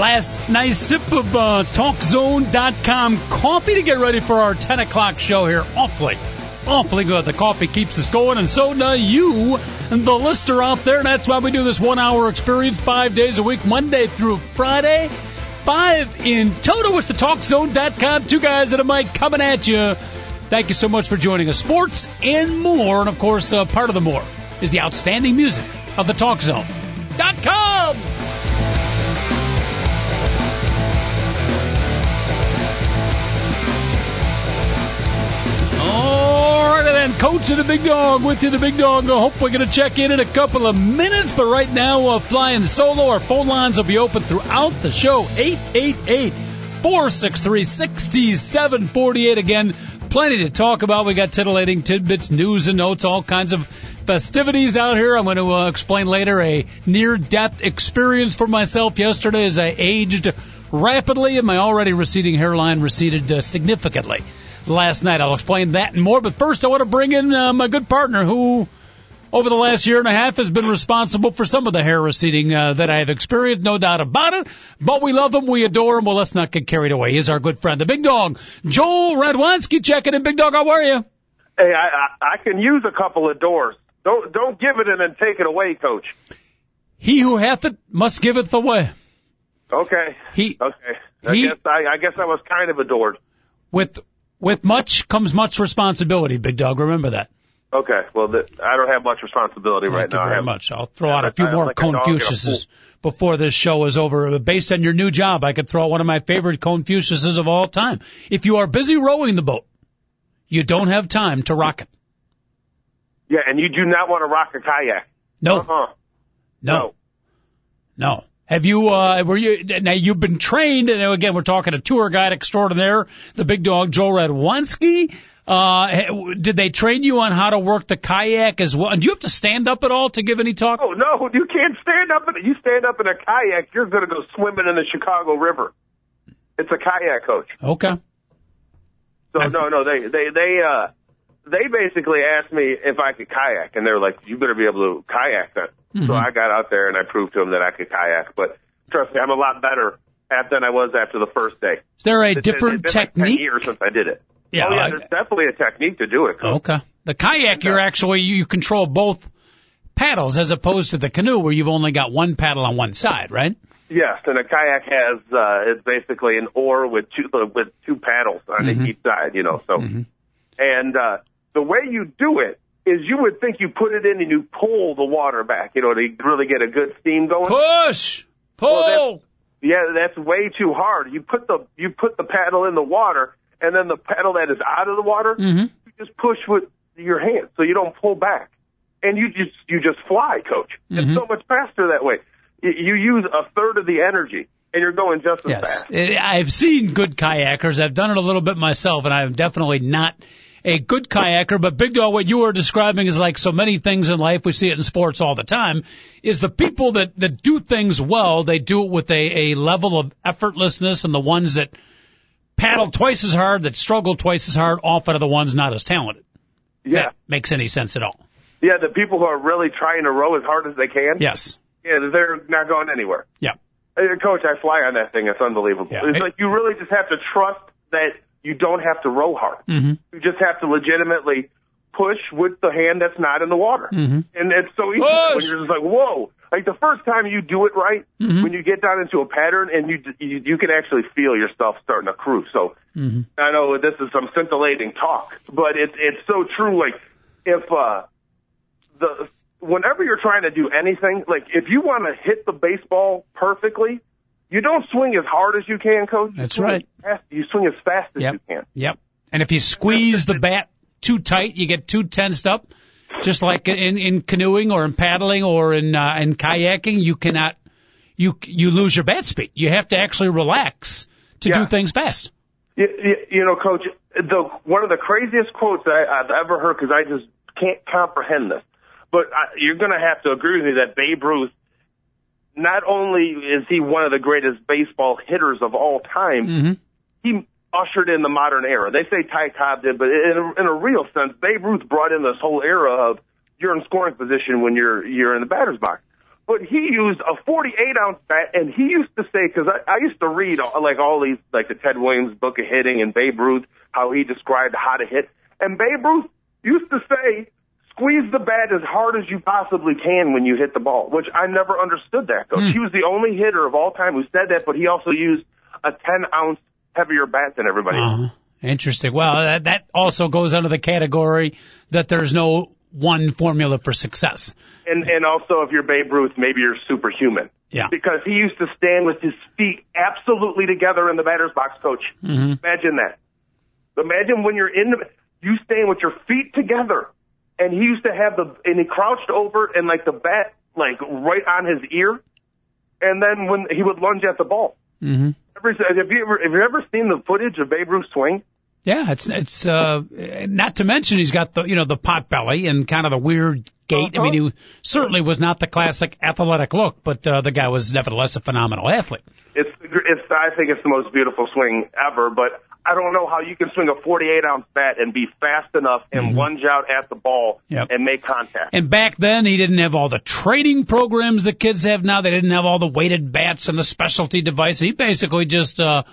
last nice sip of uh, TalkZone.com coffee to get ready for our 10 o'clock show here. Awfully, awfully good. The coffee keeps us going, and so do you, the listener out there. That's why we do this one hour experience five days a week, Monday through Friday. Five in total. It's the TalkZone.com. Two guys and a mic coming at you. Thank you so much for joining us. Sports and more. And of course, uh, part of the more is the outstanding music of the TalkZone.com. All right, then, Coach and the Big Dog with you. The Big Dog. I hope we're going to check in in a couple of minutes, but right now, uh, flying solo. Our phone lines will be open throughout the show. 888 463 6748. Again, plenty to talk about. We got titillating tidbits, news and notes, all kinds of festivities out here. I'm going to uh, explain later a near death experience for myself yesterday as I aged rapidly and my already receding hairline receded uh, significantly last night. I'll explain that and more. But first, I want to bring in uh, my good partner who, over the last year and a half, has been responsible for some of the hair receding uh, that I have experienced, no doubt about it. But we love him, we adore him. Well, let's not get carried away. He's our good friend, the Big Dog, Joel Radwanski. Checking in, Big Dog. How are you? Hey, I, I I can use a couple of doors. Don't don't give it and then take it away, Coach. He who hath it must give it away. Okay. He Okay. I He- guess I, I guess I was kind of adored. with with much comes much responsibility, Big Dog. Remember that. Okay. Well, th- I don't have much responsibility right Thank you now. I very have- much. I'll throw out a few I'm more like a dog in a Confuciuses before this show is over. Based on your new job, I could throw out one of my favorite Confuciuses of all time. If you are busy rowing the boat, you don't have time to rock it. Yeah, and you do not want to rock a kayak. No, Uh-huh. no, no. Have you, uh, were you, now you've been trained, and again, we're talking a tour guide extraordinaire, the big dog, Joe Radwanski. Uh, did they train you on how to work the kayak as well? And do you have to stand up at all to give any talk? Oh no, you can't stand up in. You stand up in a kayak, you're going to go swimming in the Chicago River. It's a kayak coach. Okay. So no, no, they they they uh they basically asked me if I could kayak, and they were like, "You better be able to kayak." Then. So I got out there and I proved to them that I could kayak. But trust me, I'm a lot better at than I was after the first day. Is there a It's- different it's been like 10 technique? years since I did it. Yeah, oh yeah, I- there's definitely a technique to do it. Okay. The kayak, you're actually, you control both paddles as opposed to the canoe where you've only got one paddle on one side, right? Yes, and a kayak has uh, it's basically an oar with two uh, with two paddles on Mm-hmm. each side. You know, so and uh, the way you do it is you would think you put it in and you pull the water back. You know, to really get a good steam going. Push! Pull! Well, Yeah, that's way too hard. You put the you put the paddle in the water, and then the paddle that is out of the water, Mhm. you just push with your hand, so you don't pull back, and you just you just fly, coach. Mhm. It's so much faster that way. You, you use a third of the energy, and you're going just as Yes. fast. I've seen good kayakers. I've done it a little bit myself, and I'm definitely not a good kayaker. But Big Dog, what you were describing is like so many things in life. We see it in sports all the time. Is the people that that do things well, they do it with a a level of effortlessness, and the ones that paddle twice as hard, that struggle twice as hard, often are the ones not as talented. Yeah, That makes any sense at all. yeah. The people who are really trying to row as hard as they can, Yes. yeah, they're not going anywhere. Yeah. Coach, I fly on that thing. It's unbelievable. Yeah. It's like you really just have to trust that you don't have to row hard. hmm You just have to legitimately push with the hand that's not in the water. Mhm. And it's so easy Push! when you're just like, whoa. Like the first time you do it right, Mhm. when you get down into a pattern and you, you you can actually feel yourself starting to cruise. So Mhm. I know this is some scintillating talk, but it's it's so true. Like if uh the whenever you're trying to do anything, like if you want to hit the baseball perfectly, you don't swing as hard as you can, coach. You That's right. Fast, you swing as fast as Yep. you can. Yep. And if you squeeze the bat too tight, you get too tensed up. Just like in, in canoeing or in paddling or in uh, in kayaking, you cannot you you lose your bat speed. You have to actually relax to Yeah. do things fast. You, you, you know, Coach, the one of the craziest quotes I, I've ever heard because I just can't comprehend this. But I, you're going to have to agree with me that Babe Ruth, not only is he one of the greatest baseball hitters of all time, Mm-hmm. he ushered in the modern era. They say Ty Cobb did, but in a, in a real sense, Babe Ruth brought in this whole era of you're in scoring position when you're you're in the batter's box. But he used a 48 ounce bat, and he used to say, because I, I used to read all, like all these, like the Ted Williams book of hitting and Babe Ruth, how he described how to hit. And Babe Ruth used to say, squeeze the bat as hard as you possibly can when you hit the ball, which I never understood that. Coach. He was the only hitter of all time who said that, but he also used a 10 ounce heavier bat than everybody else. Uh-huh. Interesting. Well, that, that also goes under the category that there's no one formula for success. And and also, if you're Babe Ruth, maybe you're superhuman. Yeah. Because he used to stand with his feet absolutely together in the batter's box, coach. Mm-hmm. Imagine that. Imagine when you're in the, you stand with your feet together. And he used to have the, and he crouched over and like the bat, like right on his ear. And then when he would lunge at the ball. Mm-hmm. Ever, have you ever, have you ever seen the footage of Babe Ruth swing? Yeah, it's it's uh not to mention he's got the you know the pot belly and kind of the weird gait. I mean, he certainly was not the classic athletic look, but uh, the guy was nevertheless a phenomenal athlete. It's, it's, I think it's the most beautiful swing ever, but I don't know how you can swing a 48 ounce bat and be fast enough and lunge out at the ball Yep. and make contact. And back then, he didn't have all the training programs that kids have now. They didn't have all the weighted bats and the specialty devices. He basically just, uh,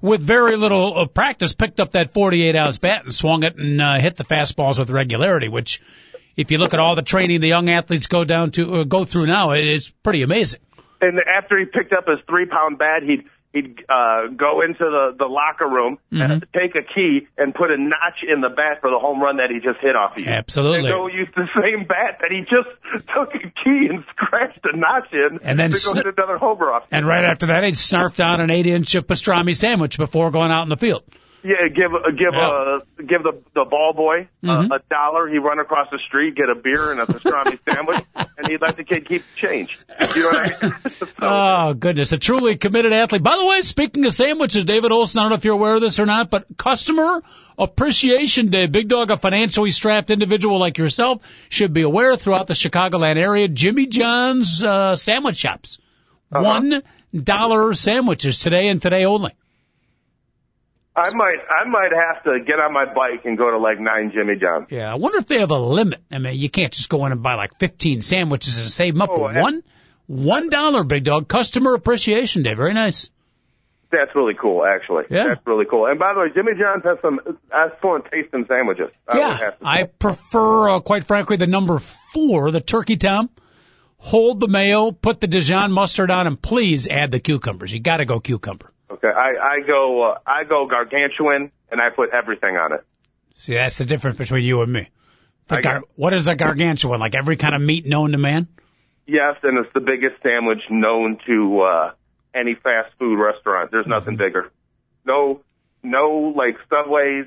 with very little uh, practice, picked up that 48 ounce bat and swung it and uh, hit the fastballs with regularity. Which, if you look at all the training the young athletes go down to uh, go through now, it- it's pretty amazing. And after he picked up his three pound bat, he'd he'd uh, go into the the locker room, and take a key, and put a notch in the bat for the home run that he just hit off of you. Absolutely. And go use the same bat that he just took a key and scratched a notch in, And then to sn- hit another homer off. And right after that, he'd snarf down an eight inch pastrami sandwich before going out in the field. Yeah, give uh, give Yeah. uh give the the ball boy uh, a dollar. He run across the street, get a beer and a pastrami sandwich, and he'd let the kid keep the change. You know what I mean? so, Oh, goodness. A truly committed athlete. By the way, speaking of sandwiches, David Olson, I don't know if you're aware of this or not, but Customer Appreciation Day. Big Dog, a financially strapped individual like yourself, should be aware throughout the Chicagoland area, Jimmy John's uh, sandwich shops. One dollar sandwiches today and today only. I might I might have to get on my bike and go to like nine Jimmy John's. Yeah, I wonder if they have a limit. I mean, you can't just go in and buy like 15 sandwiches and save them up. Oh, one, one dollar, Big Dog. Customer Appreciation Day. Very nice. That's really cool, actually. Yeah. That's really cool. And by the way, Jimmy John's has some excellent tasting sandwiches. I Yeah, I prefer, uh, quite frankly, the number four, the turkey tom. Hold the mayo, put the Dijon mustard on, and please add the cucumbers. You got to go cucumber. Okay, I I go uh, I go gargantuan and I put everything on it. See, that's the difference between you and me. The gar- got- what is the gargantuan? Like every kind of meat known to man? Yes, and it's the biggest sandwich known to uh any fast food restaurant. There's nothing Mm-hmm. bigger. No, no like Subways,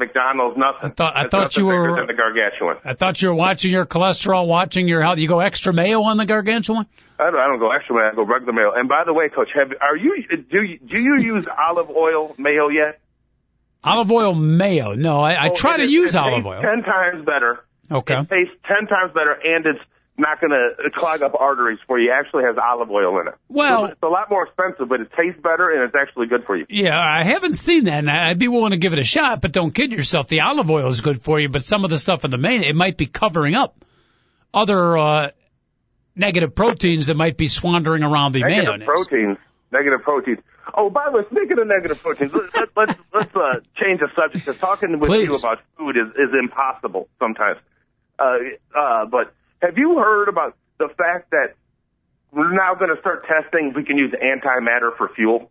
McDonald's, nothing. I thought- I thought you were- than the gargantuan. I thought you were watching your cholesterol, watching your health. You go extra mayo on the gargantuan? I don't, I don't go extra mayo. I go regular mayo. And by the way, Coach, have are you do you, do you use olive oil mayo yet? Olive oil mayo. No, I, I Oh, try to is- use olive oil. Ten times better. Okay. It tastes ten times better, and it's not going to clog up arteries for you. It actually has olive oil in it. Well- it's a lot more expensive, but it tastes better, and it's actually good for you. Yeah, I haven't seen that, and I'd be willing to give it a shot, but don't kid yourself. The olive oil is good for you, but some of the stuff in the main, it might be covering up other uh, negative proteins that might be swandering around the Negative mayonnaise. proteins. Negative proteins. Oh, by the way, speaking of negative proteins, let, let, let's let's uh, change the subject. Because talking with you about food is is impossible sometimes. Uh, uh, but have you heard about the fact that we're now going to start testing if we can use antimatter for fuel?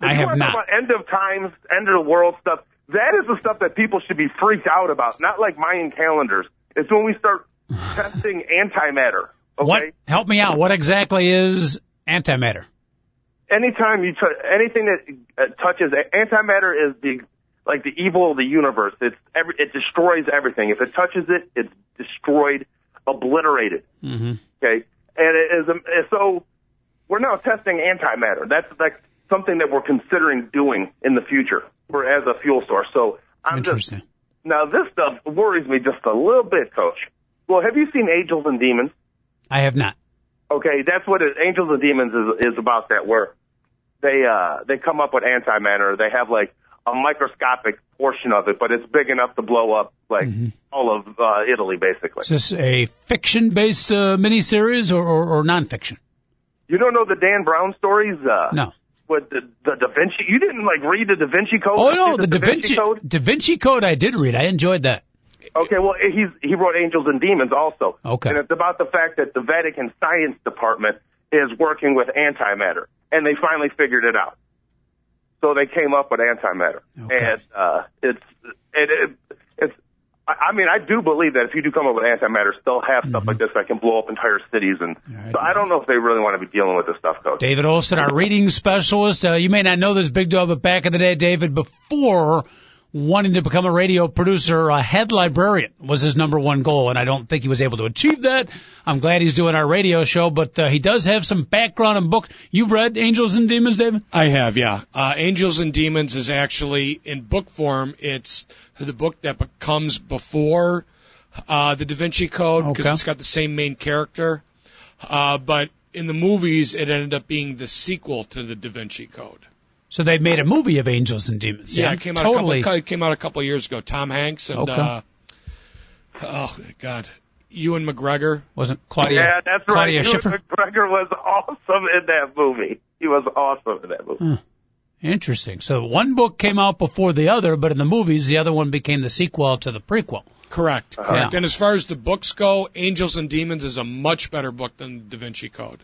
I If have not. About end of times, end of the world stuff. That is the stuff that people should be freaked out about. Not like Mayan calendars. It's when we start testing antimatter. Okay. What? Help me out. What exactly is antimatter? anytime you touch anything that uh, touches antimatter is the like the evil of the universe. It's every it destroys everything. If it touches it, it's destroyed, obliterated. Mm-hmm. Okay, and it is um, so we're now testing antimatter. That's like something that we're considering doing in the future for as a fuel source. So I'm just now this stuff worries me just a little bit, Coach. Well, have you seen Angels and Demons? I have not. Okay, that's what it, Angels and Demons is is about. That where they uh they come up with antimatter. They have like a microscopic portion of it, but it's big enough to blow up like all of uh, Italy, basically. Is this a fiction-based uh, miniseries or, or, or nonfiction? You don't know the Dan Brown stories? Uh, No. With the, the Da Vinci, you didn't like read the Da Vinci Code? Oh no, the Da Vinci Code. Da Vinci Code I did read. I enjoyed that. Okay, well, he's he wrote Angels and Demons also. Okay. And it's about the fact that the Vatican Science Department is working with antimatter, and they finally figured it out. So they came up with antimatter, Okay. and uh, it's it, it it's. I I mean, I do believe that if you do come up with antimatter, still have stuff like this that can blow up entire cities, and Right. so I don't know if they really want to be dealing with this stuff, Coach. David Olson, our reading specialist. Uh, you may not know this big dog, but back in the day, David, before wanting to become a radio producer, a head librarian was his number one goal, and I don't think he was able to achieve that. I'm glad he's doing our radio show, but uh, he does have some background in books. You've read Angels and Demons, David? I have, yeah. Uh, Angels and Demons is actually in book form. It's the book that comes before uh, the Da Vinci Code because Okay. it's got the same main character. Uh, but in the movies, it ended up being the sequel to the Da Vinci Code. So they made a movie of Angels and Demons. Yeah, it came out totally. a couple. It came out a couple of years ago. Tom Hanks and Okay. uh, oh god, Ewan McGregor. Wasn't Claudia? yeah, that's Claudia right. Schiffer. Ewan McGregor was awesome in that movie. He was awesome in that movie. Interesting. So one book came out before the other, but in the movies, the other one became the sequel to the prequel. Correct. Correct. And as far as the books go, Angels and Demons is a much better book than Da Vinci Code,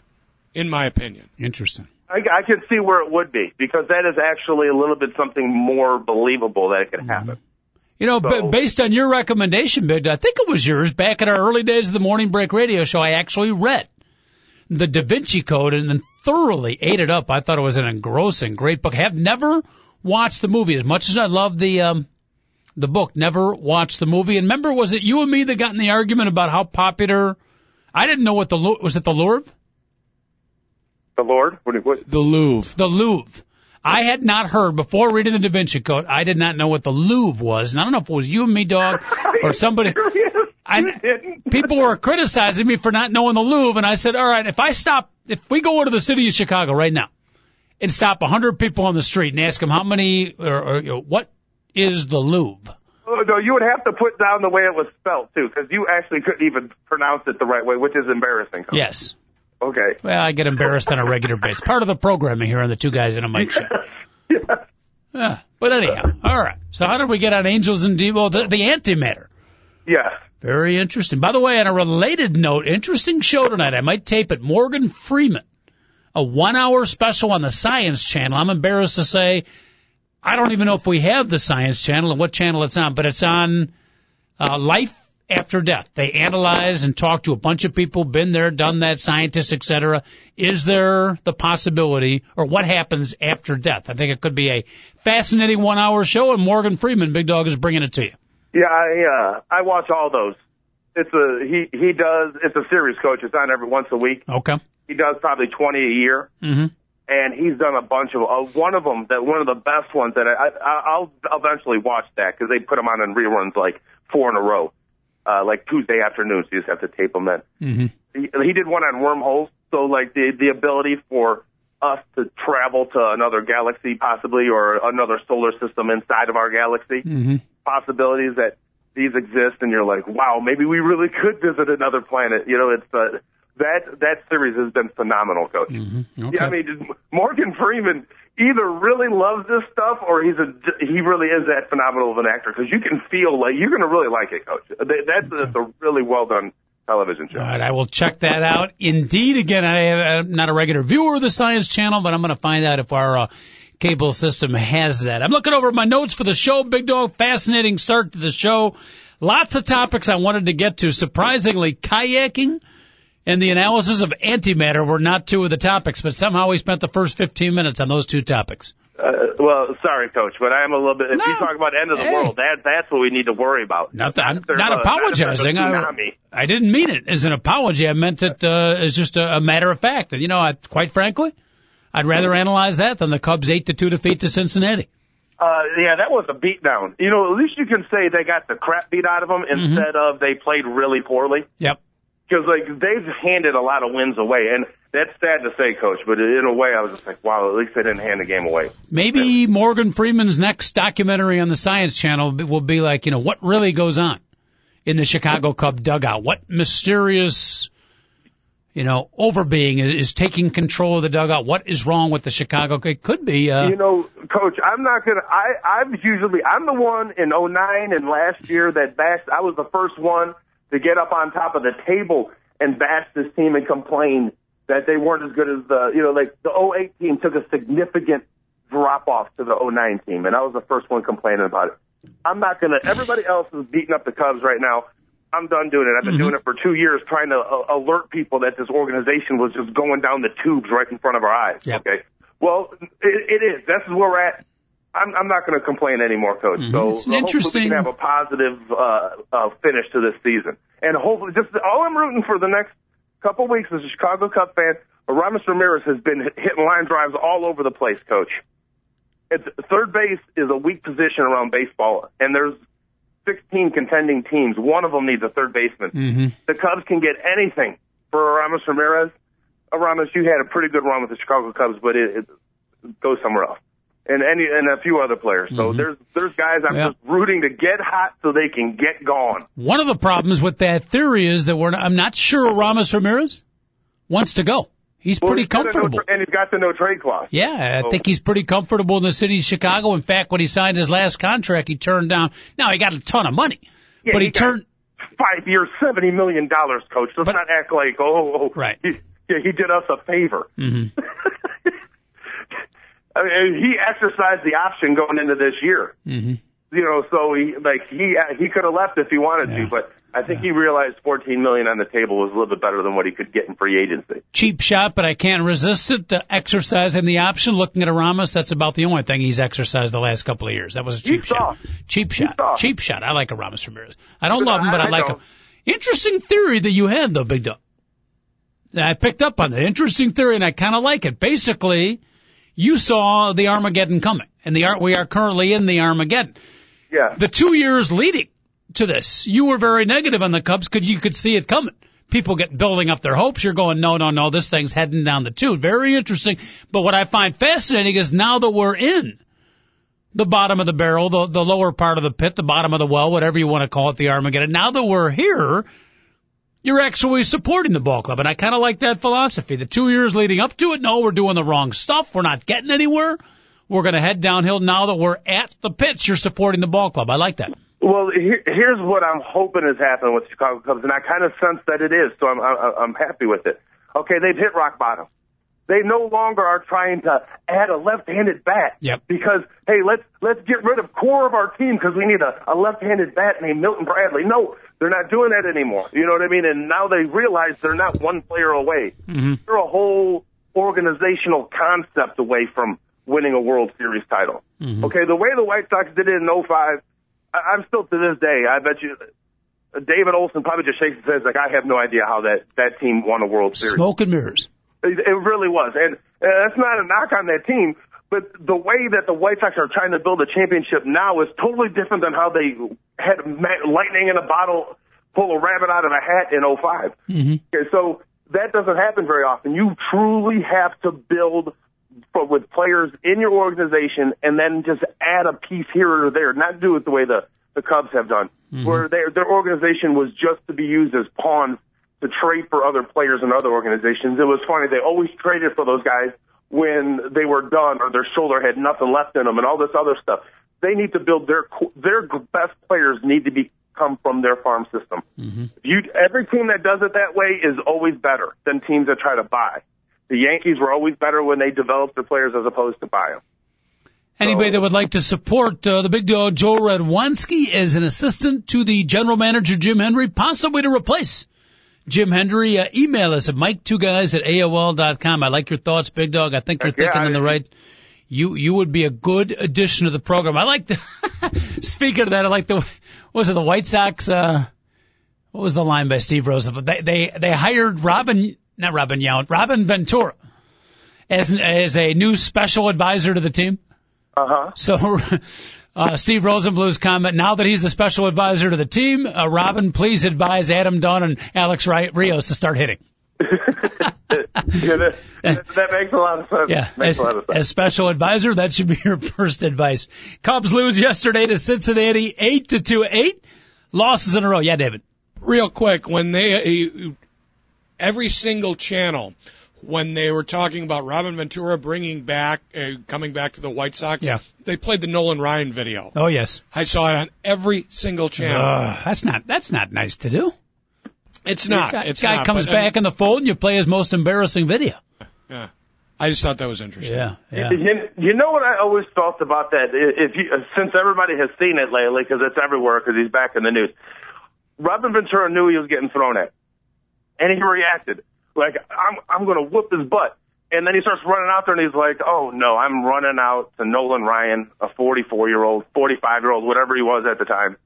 in my opinion. Interesting. I, I can see where it would be because that is actually a little bit something more believable that it could happen. You know, So- b- based on your recommendation, Big, I think it was yours back in our early days of the Morning Break radio show. I actually read the Da Vinci Code and then thoroughly ate it up. I thought it was an engrossing, great book. Have never watched the movie as much as I love the um, the book. Never watched the movie. And remember, was it you and me that got in the argument about how popular? I didn't know what the was it the Louvre. The Lord, what, what, The Louvre. the Louvre. I had not heard before reading the Da Vinci Code. I did not know what the Louvre was, and I don't know if it was you and me, dog, or somebody. I, people were criticizing me for not knowing the Louvre, and I said, "All right, if I stop, if we go into the city of Chicago right now, and stop a hundred people on the street and ask them how many or, or you know, what is the Louvre?" Oh, no, you would have to put down the way it was spelled too, because you actually couldn't even pronounce it the right way, which is embarrassing. Yes. Okay. Well, I get embarrassed on a regular basis. Part of the programming here on the Two Guys in a Mic show. Yeah. Yeah. But anyhow, all right. So how did we get on Angels and Demons? Well, the, the antimatter. Yeah. Very interesting. By the way, on a related note, interesting show tonight. I might tape it. Morgan Freeman, a one-hour special on the Science Channel. I'm embarrassed to say, I don't even know if we have the Science Channel and what channel it's on, but it's on uh, Life After Death. They analyze and talk to a bunch of people, been there, done that, scientists, etc. Is there the possibility, or what happens after death? I think it could be a fascinating one-hour show, and Morgan Freeman, Big Dog, is bringing it to you. Yeah, I uh, I watch all those. It's a he he does. It's a series coach. It's on every once a week. Okay. He does probably twenty a year, Mm-hmm. and he's done a bunch of. Uh, one of them that one of the best ones that I, I I'll eventually watch that because they put them on in reruns like four in a row, uh, like Tuesday afternoons. You just have to tape them in. Mm-hmm. he, he did one on wormholes. So like the the ability for us to travel to another galaxy possibly or another solar system inside of our galaxy. Mm-hmm. Possibilities that these exist and you're like, wow, maybe we really could visit another planet. You know, it's uh, that that series has been phenomenal, coach. Mm-hmm. Okay. Yeah, I mean, Morgan Freeman either really loves this stuff or he's a he really is that phenomenal of an actor because you can feel like you're going to really like it, coach. That's, that's a really well done television show. All right, I will check that out. Indeed, again, I am not a regular viewer of the Science Channel, but I'm going to find out if our uh, cable system has that. I'm looking over my notes for the show. Big Dog, fascinating start to the show. Lots of topics I wanted to get to. Surprisingly, kayaking and the analysis of antimatter were not two of the topics, but somehow we spent the first 15 minutes on those two topics. Uh, well, sorry, coach, but I am a little bit. If No. you talk about end of the Hey. world, that that's what we need to worry about. Not that I'm not a- apologizing. Not I, if there's a tsunami. I didn't mean it as an apology. I meant it uh, as just a, a matter of fact. And you know, I, quite frankly, I'd rather analyze that than the Cubs eight to two defeat to Cincinnati. Uh, yeah, that was a beatdown. You know, at least you can say they got the crap beat out of them instead of they played really poorly. Yep. Because like they've handed a lot of wins away, and that's sad to say, Coach. But in a way, I was just like, wow, at least they didn't hand the game away. Maybe Morgan Freeman's next documentary on the Science Channel will be like, you know, what really goes on in the Chicago Cub dugout? What mysterious, you know, overbeing is, is taking control of the dugout? What is wrong with the Chicago? It could be. Uh, You know, Coach, I'm not gonna. I I'm usually I'm the one in '09 and last year that bashed. I was the first one to get up on top of the table and bash this team and complain that they weren't as good as the you know like the 08 team took a significant drop off to the 09 team, and I was the first one complaining about it. I'm not gonna. Everybody else is beating up the Cubs right now. I'm done doing it. I've been doing it for two years, trying to uh, alert people that this organization was just going down the tubes right in front of our eyes. Yep. Okay. Well, it, it is. That's where we're at. I'm, I'm not going to complain anymore, Coach. So It's interesting- we can have a positive uh, uh, finish to this season, and hopefully, just all I'm rooting for the next couple weeks as a Chicago Cub fan. Aramis Ramirez has been hitting line drives all over the place, Coach. It's, third base is a weak position around baseball, and there's 16 contending teams. One of them needs a third baseman. mhm. The Cubs can get anything for Aramis Ramirez. Aramis, you had a pretty good run with the Chicago Cubs, but it, it goes somewhere else. And any and a few other players. So there's there's guys I'm Yeah. just rooting to get hot so they can get gone. One of the problems with that theory is that we're not, I'm not sure Aramis Ramirez wants to go. He's Well, pretty he's a no comfortable. tra- and he's got the no trade clause. Yeah, I Oh. think he's pretty comfortable in the city of Chicago. In fact, when he signed his last contract, he turned down. Now he got a ton of money, Yeah, but he, he turned. Five years, seventy million dollars, coach. Let's But- not act like oh, oh Right. He, yeah, he did us a favor. Mhm. I mean, he exercised the option going into this year. Mhm. you know, so he like he he could have left if he wanted Yeah. to, but I think he realized 14 million on the table was a little bit better than what he could get in free agency. Cheap shot, but I can't resist it. The exercising the option, looking at Ramos, that's about the only thing he's exercised the last couple of years. That was a cheap shot. Cheap shot. soft. Cheap shot. I like Aramis Ramirez. I don't love him, but I, I like don't. him. Interesting theory that you had though, Big Dog. I picked up on that. Interesting theory, and I kind of like it. Basically, you saw the Armageddon coming, and the Ar- we are currently in the Armageddon. Yeah, The two years leading to this, you were very negative on the Cubs because you could see it coming. People get building up their hopes. You're going, no, no, no, this thing's heading down the tube. Very interesting. But what I find fascinating is now that we're in the bottom of the barrel, the, the lower part of the pit, the bottom of the well, whatever you want to call it, the Armageddon. Now that we're here, you're actually supporting the ball club. And I kind of like that philosophy. The two years leading up to it, no, we're doing the wrong stuff. We're not getting anywhere. We're going to head downhill now that we're at the pits. You're supporting the ball club. I like that. Well, here, here's what I'm hoping is happening with the Chicago Cubs, and I kind of sense that it is, so I'm, I'm I'm happy with it. Okay, they've hit rock bottom. They no longer are trying to add a left-handed bat. Yep. Because hey, let's let's get rid of core of our team because we need a, a left-handed bat named Milton Bradley. No, they're not doing that anymore. You know what I mean? And now they realize they're not one player away. Mm-hmm. They're a whole organizational concept away from winning a World Series title. Mm-hmm. Okay, the way the White Sox did it in '05, I, I'm still to this day. I bet you. uh, David Olson probably just shakes his head like I have no idea how that that team won a World Series. Smoke and mirrors. It, it really was, and uh, that's not a knock on that team. But the way that the White Sox are trying to build a championship now is totally different than how they had lightning in a bottle, pull a rabbit out of a hat in '05. Mm-hmm. Okay, so that doesn't happen very often. You truly have to build for, with players in your organization, and then just add a piece here or there. Not do it the way the the Cubs have done, mm-hmm. where their their organization was just to be used as pawns to trade for other players in other organizations. It was funny; they always traded for those guys when they were done or their shoulder had nothing left in them, and all this other stuff. They need to build their their best players need to be come from their farm system. You every team that does it that way is always better than teams that try to buy. The Yankees were always better when they developed their players as opposed to buy them. Anybody that would like to support uh, the big dog Joe Radwanski as an assistant to the general manager Jim Hendry, possibly to replace Jim Hendry, uh, email us at mike two guys at aol dot com. I like your thoughts, big dog. I think you're yeah, thinking in the right. You you would be a good addition to the program. I like the. speaking of that, I like the. Was it the White Sox? Uh, what was the line by Steve Rosenbloom? They they they hired Robin, not Robin Yount, Robin Ventura as as a new special advisor to the team. Uh huh. So. Uh, Steve Rosenbloom's comment, now that he's the special advisor to the team, uh, Robin, please advise Adam Dunn and Alex Rios to start hitting. yeah, that, that, makes a lot of sense. Yeah, makes as, a lot of sense. as special advisor, that should be your first advice. Cubs lose yesterday to Cincinnati, eight to two, eight losses in a row. Yeah, David. Real quick, when they uh, every single channel when they were talking about Robin Ventura bringing back, uh, coming back to the White Sox, Yeah. they played the Nolan Ryan video. Oh yes. I saw it on every single channel. Uh, that's not that's not nice to do. it's not. Guy, it's guy not, comes but, back in the fold and you play his most embarrassing video. yeah. I just thought that was interesting. Yeah, yeah. You, you know what I always felt about that? If you, since everybody has seen it lately, because it's everywhere, because he's back in the news. Robin Ventura knew he was getting thrown at, and he reacted like, "I'm I'm going to whoop his butt." And then he starts running out there, and he's like, "Oh no, I'm running out to Nolan Ryan, a 44 year old, 45 year old, whatever he was at the time."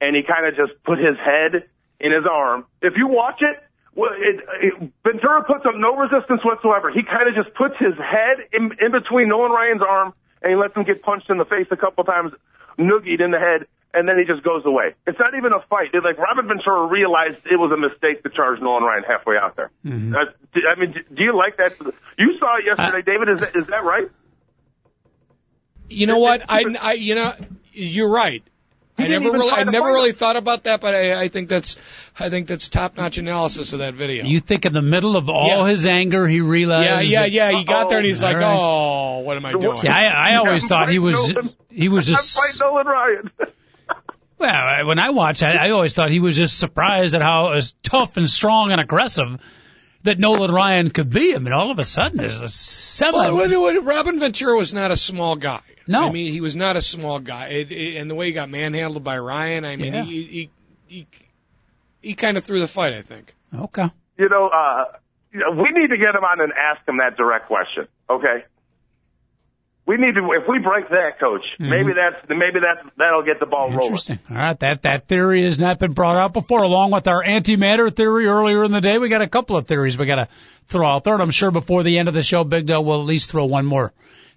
And he kind of just put his head in his arm. If you watch it, it, it, Ventura puts up no resistance whatsoever. He kind of just puts his head in, in between Nolan Ryan's arm, and he lets him get punched in the face a couple times, noogied in the head, and then he just goes away. It's not even a fight. It's like Robin Ventura realized it was a mistake to charge Nolan Ryan halfway out there. Mm-hmm. Uh, d- I mean, d- do you like that? You saw it yesterday, David. Is that, is that right? You know what? I, I, you know, you're right. I never really, I never really him. thought about that, but I, I think that's, I think that's top-notch analysis of that video. You think in the middle of all Yeah. his anger, he yeah, realized. yeah, that- yeah. He got there and he's like, right. "Oh, what am I doing?" Yeah, I, I always thought he was he was I'm just fighting Nolan Ryan. well. When I watch, I, I always thought he was just surprised at how tough and strong and aggressive that Nolan Ryan could be. I mean, all of a sudden, there's a seven. Well, what- what- Robin Ventura was not a small guy. No. I mean he was not a small guy, it, it, and the way he got manhandled by Ryan, I mean Yeah. he he he, he kind of threw the fight. I think. okay. you know, uh, you know, we need to get him on and ask him that direct question. Okay. We need to. If we break that, coach, maybe that's maybe that's that'll get the ball rolling. Interesting. All right, that that theory has not been brought out before. Along with our antimatter theory earlier in the day, we got a couple of theories we got to throw out there, and I'm sure before the end of the show, Big Dog will at least throw one more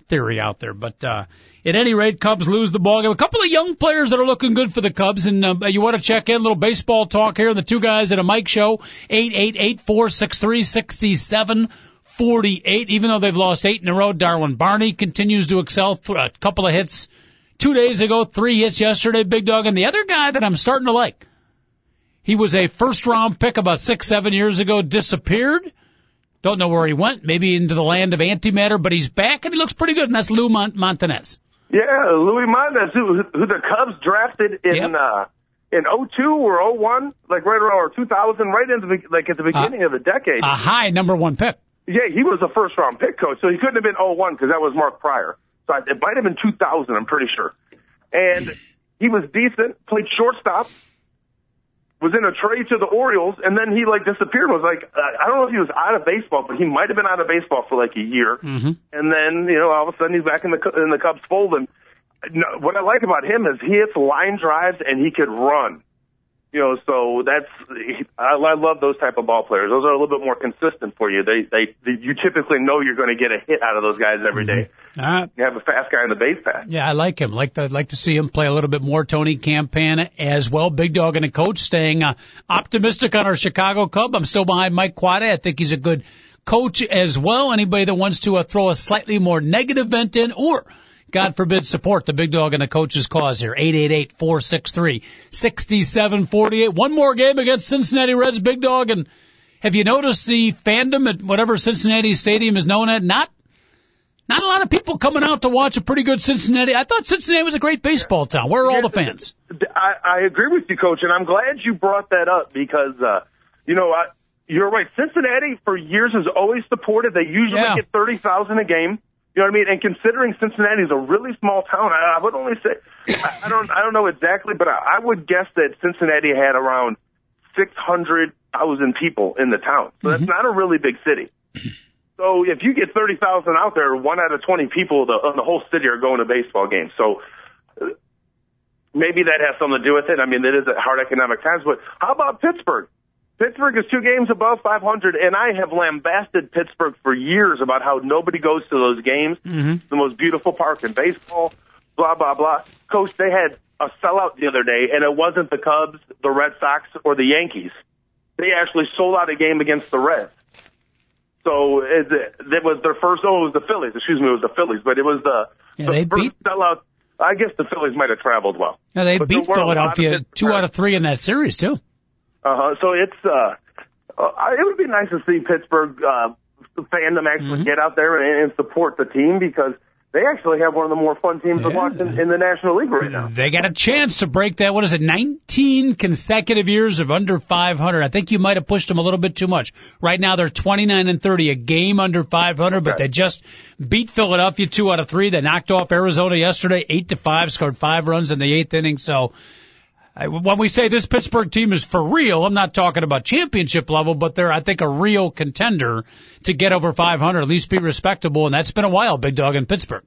theory out there. But uh, at any rate, Cubs lose the ball game. A couple of young players that are looking good for the Cubs, and uh, you want to check in a little baseball talk here. The two guys at a mic show, eight eight eight four six three sixty seven. 48, even though they've lost eight in a row. Darwin Barney continues to excel. A couple of hits two days ago, three hits yesterday, Big Dog. And the other guy that I'm starting to like, he was a first round pick about six, seven years ago, disappeared. Don't know where he went, maybe into the land of antimatter, but he's back and he looks pretty good, and that's Lou Mont- Montanez. Yeah, Louis Montanez, who, who the Cubs drafted in Yep. uh, in '02 or '01, like right around or 2000, right into the, like at the beginning of the decade. A high number one pick. Yeah, he was a first round pick coach, so he couldn't have been 01 because that was Mark Prior. So it might have been 2000, I'm pretty sure. And he was decent, played shortstop, was in a trade to the Orioles, and then he like disappeared. Was like uh, I don't know if he was out of baseball, but he might have been out of baseball for like a year. Mm-hmm. And then you know all of a sudden he's back in the in the Cubs fold. And no, what I like about him is he hits line drives and he could run. You know, so that's I, I love those type of ball players. Those are a little bit more consistent for you. They they, they you typically know you're going to get a hit out of those guys every day. All right. You have a fast guy on the base path. Yeah, I like him. Like to like to see him play a little bit more. Tony Campana as well. Big dog and a coach staying uh, optimistic on our Chicago Cub. I'm still behind Mike Quade. I think he's a good coach as well. Anybody that wants to uh, throw a slightly more negative vent in or God forbid, support the big dog and the coach's cause here. 888-463-6748. One more game against Cincinnati Reds, big dog. And have you noticed the fandom at whatever Cincinnati Stadium is known at? Not not a lot of people coming out to watch a pretty good Cincinnati. I thought Cincinnati was a great baseball town. Where are all the fans? I, I agree with you, Coach, and I'm glad you brought that up because, uh, you know, I, you're right. Cincinnati for years has always supported. They usually Yeah. get thirty thousand a game. You know what I mean? And considering Cincinnati is a really small town, I, I would only say I, I don't I don't know exactly, but I, I would guess that Cincinnati had around six hundred thousand people in the town. So that's not a really big city. So if you get thirty thousand out there, one out of twenty people the, in the whole city are going to baseball games. So uh, maybe that has something to do with it. I mean, it is at hard economic times, but how about Pittsburgh? Pittsburgh is two games above 500, and I have lambasted Pittsburgh for years about how nobody goes to those games. Mm-hmm. The most beautiful park in baseball, blah, blah, blah. Coach, they had a sellout the other day, and it wasn't the Cubs, the Red Sox, or the Yankees. They actually sold out a game against the Reds. So it, that was their first. Oh, it was the Phillies. Excuse me, it was the Phillies, but it was the, Yeah, the they first beat- sellout. I guess the Phillies might have traveled well. Yeah, they But beat were a lot of Philadelphia two out of three in that series too. Uh huh. So it's uh, uh, it would be nice to see Pittsburgh uh, fandom actually Mm-hmm. get out there and, and support the team because they actually have one of the more fun teams to watch in, in the National League right now. They got a chance to break that. What is it? 19 consecutive years of under 500. I think you might have pushed them a little bit too much. Right now they're 29 and 30, a game under 500, but they just beat Philadelphia two out of three. They knocked off Arizona yesterday, eight to five, scored five runs in the eighth inning. So when we say this Pittsburgh team is for real, I'm not talking about championship level, but they're, I think, a real contender to get over 500, at least be respectable. And that's been a while, big dog in Pittsburgh.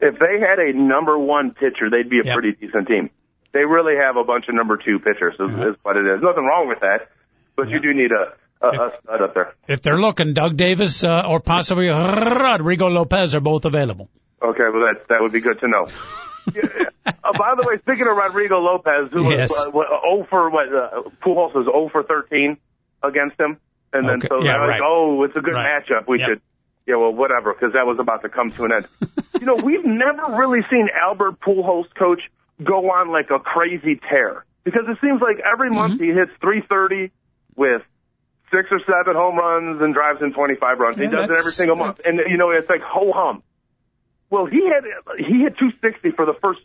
If they had a number one pitcher, they'd be a Yep. pretty decent team. They really have a bunch of number two pitchers, is, is what it is. Nothing wrong with that, but you do need a, a, a stud up there. If they're looking, Doug Davis uh, or possibly Rodrigo Lopez are both available. Okay, well that that would be good to know. Yeah. uh, by the way, speaking of Rodrigo Lopez, who Yes. was uh, what, oh for what uh, Pujols was 0 for 13 against him, and then Okay. so Yeah, they're like, oh, it's a good Right. matchup. We Yep. should, yeah, well, whatever, because that was about to come to an end. you know, we've never really seen Albert Pujols coach go on like a crazy tear because it seems like every Mm-hmm. month he hits 330 with six or seven home runs and drives in 25 runs. Yeah, he does it every single month, and you know, it's like ho hum. Well, he had he hit 260 for the first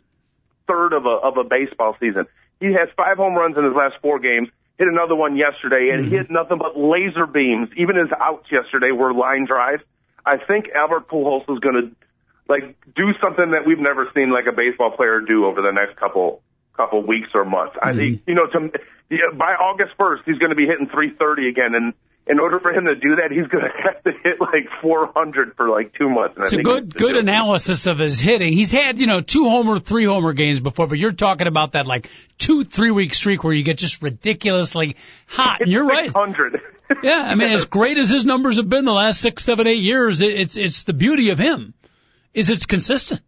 third of a of a baseball season. He has five home runs in his last four games. Hit another one yesterday, and he hit nothing but laser beams. Even his outs yesterday were line drives. I think Albert Pujols is going to like do something that we've never seen like a baseball player do over the next couple couple weeks or months. I mm-hmm. think you know to by August 1st he's going to be hitting 330 again, and in order for him to do that, he's going to have to hit like 400 for like two months. And I It's a good good analysis of his hitting. He's had you know two homer, three homer games before, but you're talking about that like two three week streak where you get just ridiculously hot. And you're right. 600. Yeah, I mean, as great as his numbers have been the last six, seven, eight years, it, it's it's the beauty of him is it's consistent.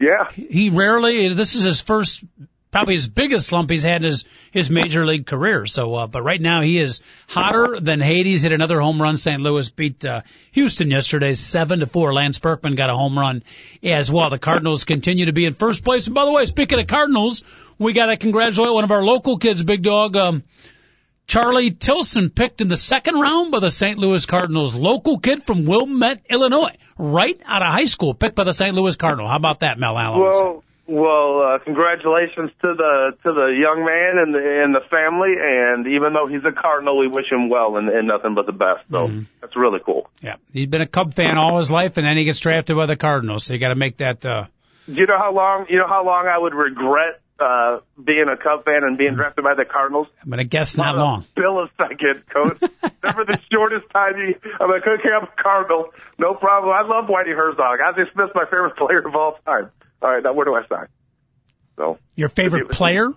yeah. He rarely. This is his first, probably his biggest slump he's had in his his major league career. So, uh, but right now he is hotter than Hades. Hit another home run. St. Louis beat uh, Houston yesterday, seven to four. Lance Berkman got a home run as well. The Cardinals continue to be in first place. And by the way, speaking of Cardinals, we got to congratulate one of our local kids, Big Dog. Um, Charlie Tilson picked in the second round by the St. Louis Cardinals. Local kid from Wilmette, Illinois, right out of high school, picked by the St. Louis Cardinal. How about that, Mel Allen? Well, well, uh, congratulations to the to the young man and the and the family. And even though he's a Cardinal, we wish him well and, and nothing but the best. So Mm-hmm. that's really cool. yeah, he's been a Cub fan all his life, and then he gets drafted by the Cardinals. So you got to make that. uh Do you know how long? You know how long I would regret uh being a Cub fan and Mm-hmm. being drafted by the Cardinals? I'm gonna guess not long. Bill a second, coach. Never the shortest time. You, I'm like, okay, I'm a Cardinal. No problem. I love Whitey Herzog. Ozzie Smith's my favorite player of all time. All right, now where do I sign? So. Your favorite player?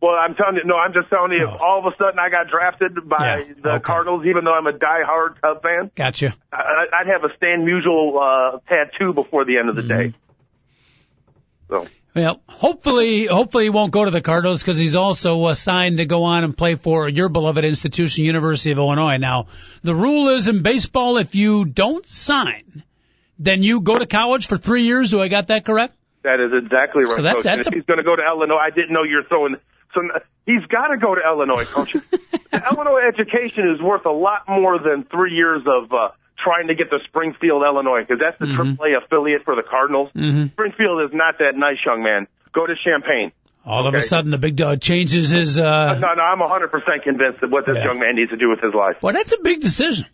Well, I'm telling you, no, I'm just telling you, Oh. if all of a sudden I got drafted by Yeah, the okay. Cardinals, even though I'm a die-hard Cub fan, Gotcha. I, I'd have a Stan Musial uh, tattoo before the end of the Mm-hmm. day. So, Well, hopefully, hopefully he won't go to the Cardinals because he's also uh, signed to go on and play for your beloved institution, University of Illinois. Now, the rule is in baseball, if you don't sign, then you go to college for three years. Do I got that correct? That is exactly right. So that's- Coach. that's a- he's going to go to Illinois. I didn't know you're throwing. So he's got to go to Illinois, coach. Illinois education is worth a lot more than three years of uh, trying to get to Springfield, Illinois, because that's the Mm-hmm. AAA affiliate for the Cardinals. Springfield is not that nice, young man. Go to Champaign. All of a sudden, the big dog changes his. uh No, no, I'm 100% convinced that what this Yeah. young man needs to do with his life. Well, that's a big decision.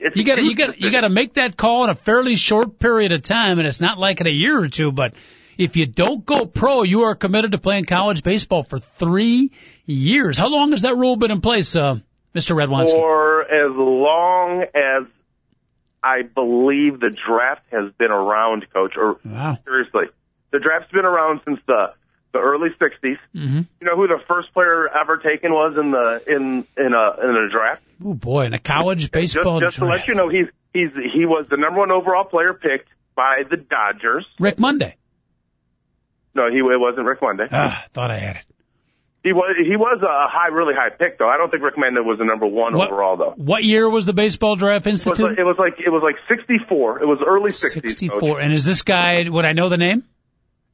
It's You got to you got you got to make that call in a fairly short period of time, and it's not like in a year or two. But if you don't go pro, you are committed to playing college baseball for three years. How long has that rule been in place, uh, Mr. Redwanski? for as long as I believe the draft has been around, coach. Or Wow. seriously, the draft's been around since the the early '60s. Mm-hmm. You know who the first player ever taken was in the in in a in a draft? Oh boy, in a college Just, baseball just to let you know, he's he's he was the number one overall player picked by the Dodgers. Rick Monday. No, he it wasn't Rick Monday. Ah, thought I had it. He was he was a high, really high pick though. I don't think Rick Monday was the number one What- overall though. What year was the Baseball Draft It was, Institute? like, it was like it was like 64. It was early 60s. coach. 64. And is this guy, would I know the name?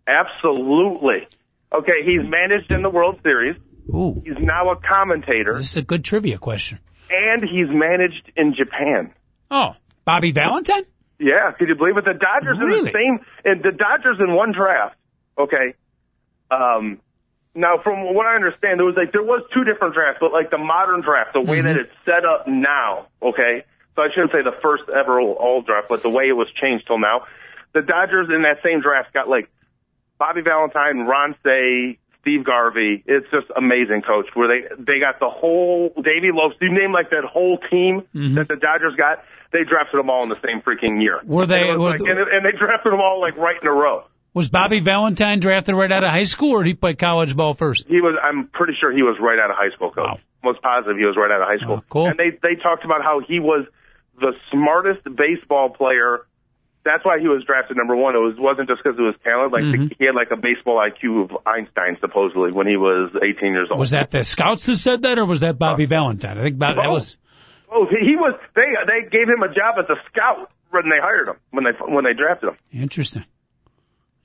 Absolutely. Okay, he's managed in the World Series. Ooh, He's now a commentator, this is a good trivia question. and he's managed in Japan. Oh, Bobby Valentine? Yeah, could you believe it? The Dodgers in the same, and the Dodgers in one draft. Okay. Um, now, from what I understand, there was like there was two different drafts, but like the modern draft, the way Mm-hmm. that it's set up now. Okay, so I shouldn't say the first ever all draft, but the way it was changed till now, the Dodgers in that same draft got like Bobby Valentine, Ron Cey, Steve Garvey. It's just amazing, coach. Where they they got the whole Davey Lopes. You name like that whole team Mm-hmm. that the Dodgers got. They drafted them all in the same freaking year. Were they- And, was were like, and, and they drafted them all like right in a row. Was Bobby Valentine drafted right out of high school or did he play college ball first? He was. I'm pretty sure he was right out of high school, coach. Wow. Most positive he was right out of high school. Oh, cool. And they they talked about how he was the smartest baseball player. That's why he was drafted number one. It was wasn't just because of his talent. Like Mm-hmm. he had like a baseball IQ of Einstein supposedly when he was 18 years old. Was that the scouts that said that or was that Bobby Valentine? I think Bob, that was, Oh, he he was. They they gave him a job as a scout when they hired him when they when they drafted him. interesting.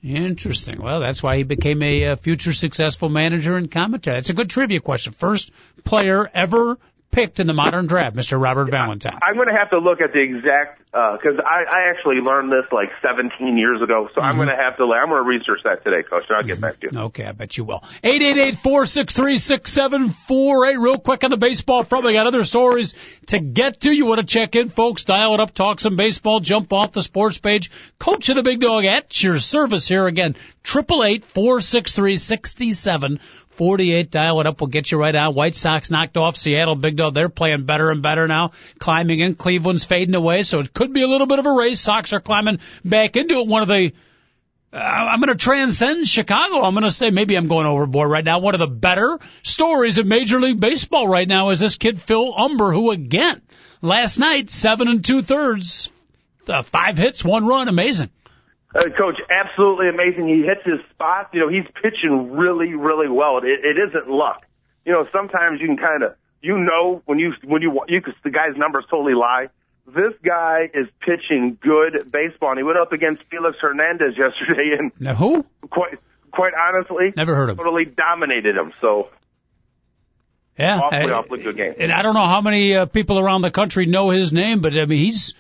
Interesting. Well, that's why he became a uh, future successful manager and commentator. That's a good trivia question. First player ever picked in the modern draft, Mr. Robert Valentine. I'm going to have to look at the exact because I, I actually learned this like 17 years ago. So I'm Mm-hmm. going to have to. I'm going to research that today, Coach, and I'll get back to you. Okay, I bet you will. Eight eight eight four six three six seven four eight. Real quick on the baseball front, we got other stories to get to. You want to check in, folks? Dial it up, talk some baseball, jump off the sports page. Coach of the Big Dog at your service here again. Triple eight four six three sixty seven forty eight. Dial it up. We'll get you right out. White Sox knocked off Seattle. Big Dog. They're playing better and better now. Climbing in. Cleveland's fading away, so it could be a little bit of a race. Sox are climbing back into it. One of the uh, I'm going to transcend Chicago. I'm going to say maybe I'm going overboard right now. One of the better stories of Major League Baseball right now is this kid Phil Humber, who again last night seven and two thirds, uh, five hits, one run, amazing. Uh, Coach, absolutely amazing. He hits his spots. You know, he's pitching really, really well. It, it isn't luck. You know, sometimes you can kind of, you know, when you when you you cause the guy's numbers totally lie. This guy is pitching good baseball, and he went up against Felix Hernandez yesterday, and Now who? quite quite honestly, Never heard of him. totally dominated him. So Yeah, Awfully, I- awfully good game. And I don't know how many uh, people around the country know his name, but I mean he's,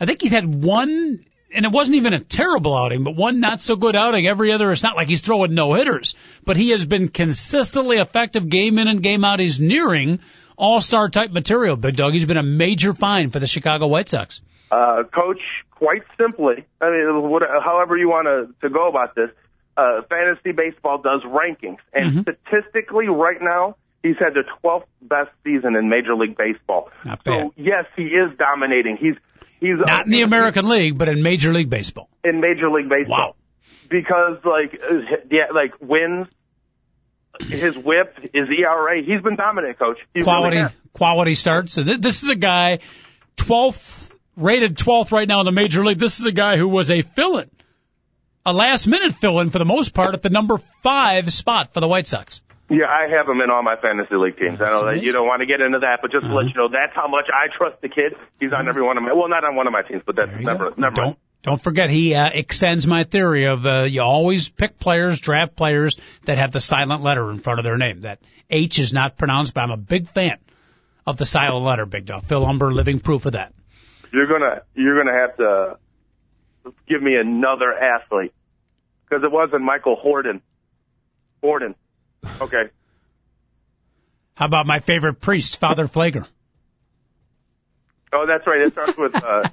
I think he's had one. And it wasn't even a terrible outing, but one not so good outing. Every other, it's not like he's throwing no hitters, but he has been consistently effective game in and game out. He's nearing all-star type material, Big Dog. He's been a major find for the Chicago White Sox. Uh, coach, quite simply, I mean, what, however you want to, to go about this, uh, fantasy baseball does rankings, and statistically, right now, he's had the 12th best season in Major League Baseball. Not so yes, he is dominating. He's he's Not in the American League, but in Major League Baseball. in Major League Baseball. Wow. Because like uh, yeah, like wins, his WHIP, his ERA, he's been dominant, coach. He quality Really quality starts. So th- this is a guy, 12th rated 12th right now in the major league. This is a guy who was a fill-in, a last minute fill-in for the most part at the number five spot for the White Sox. Yeah, I have him in all my fantasy league teams. I know that you don't want to get into that, but just to Uh-huh. let you know, that's how much I trust the kid. He's on every one of my, well, not on one of my teams, but that's never, go. never. Don't don't forget he uh, extends my theory of uh, you always pick players, draft players that have the silent letter in front of their name. That H is not pronounced, but I'm a big fan of the silent letter. Big dog. Phil Humber, living proof of that. You're gonna, you're gonna have to give me another athlete because it wasn't Michael Horton. Horton. Okay. How about my favorite priest, Father Pfleger? Oh, that's right. It starts with, uh,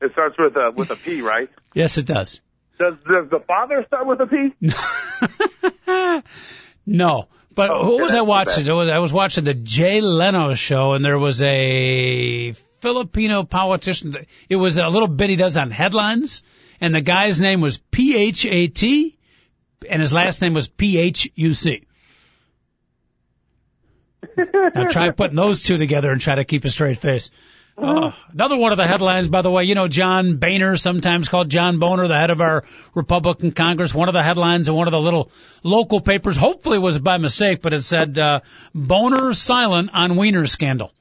it starts with, uh, with a P, right? Yes, it does. Does, does the father start with a P? No. But Oh, who okay, was I watching? Was, I was watching the Jay Leno show, and there was a Filipino politician. It was a little bit he does on headlines, and the guy's name was P H A T and his last name was P H U C. Now try putting those two together and try to keep a straight face. Uh, another one of the headlines, by the way, you know, John Boehner, sometimes called John Boner, the head of our Republican Congress, one of the headlines in one of the little local papers, hopefully was by mistake, but it said, uh, Boner silent on Wiener scandal.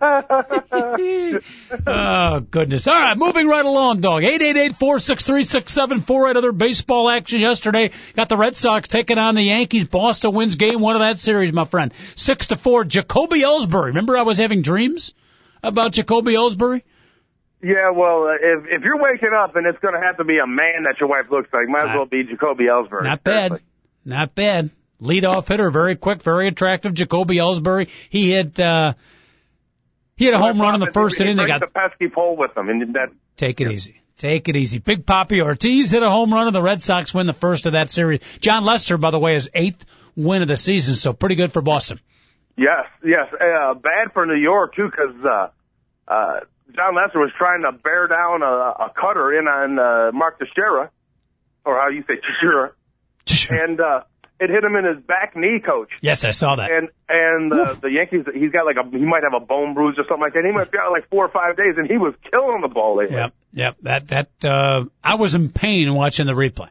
oh goodness! All right, moving right along, dog. Eight eight eight four six three six seven four. Other baseball action yesterday. Got the Red Sox taking on the Yankees. Boston wins game one of that series, my friend. Six to four. Jacoby Ellsbury. Remember, I was having dreams about Jacoby Ellsbury. Yeah, well, uh, if if you're waking up and it's going to have to be a man that your wife looks like, might as well be Jacoby Ellsbury. Not bad. Not bad. Leadoff hitter, very quick, very attractive. Jacoby Ellsbury. He hit. uh he had a home run in the first inning. They got the pesky pole with them, and that. Take it easy. Take it easy. Big Papi Ortiz hit a home run, and the Red Sox win the first of that series. Jon Lester, by the way, is eighth win of the season, so pretty good for Boston. Yes, yes. Uh, bad for New York too, because uh, uh, Jon Lester was trying to bear down a, a cutter in on uh, Mark Teixeira, or how you say Teixeira, and uh, it hit him in his back knee, coach. Yes, I saw that. And and uh, the Yankees, he's got like a he might have a bone bruise or something like that. He might be out like four or five days, and he was killing the ball lately. Yep, yep. That that uh, I was in pain watching the replay.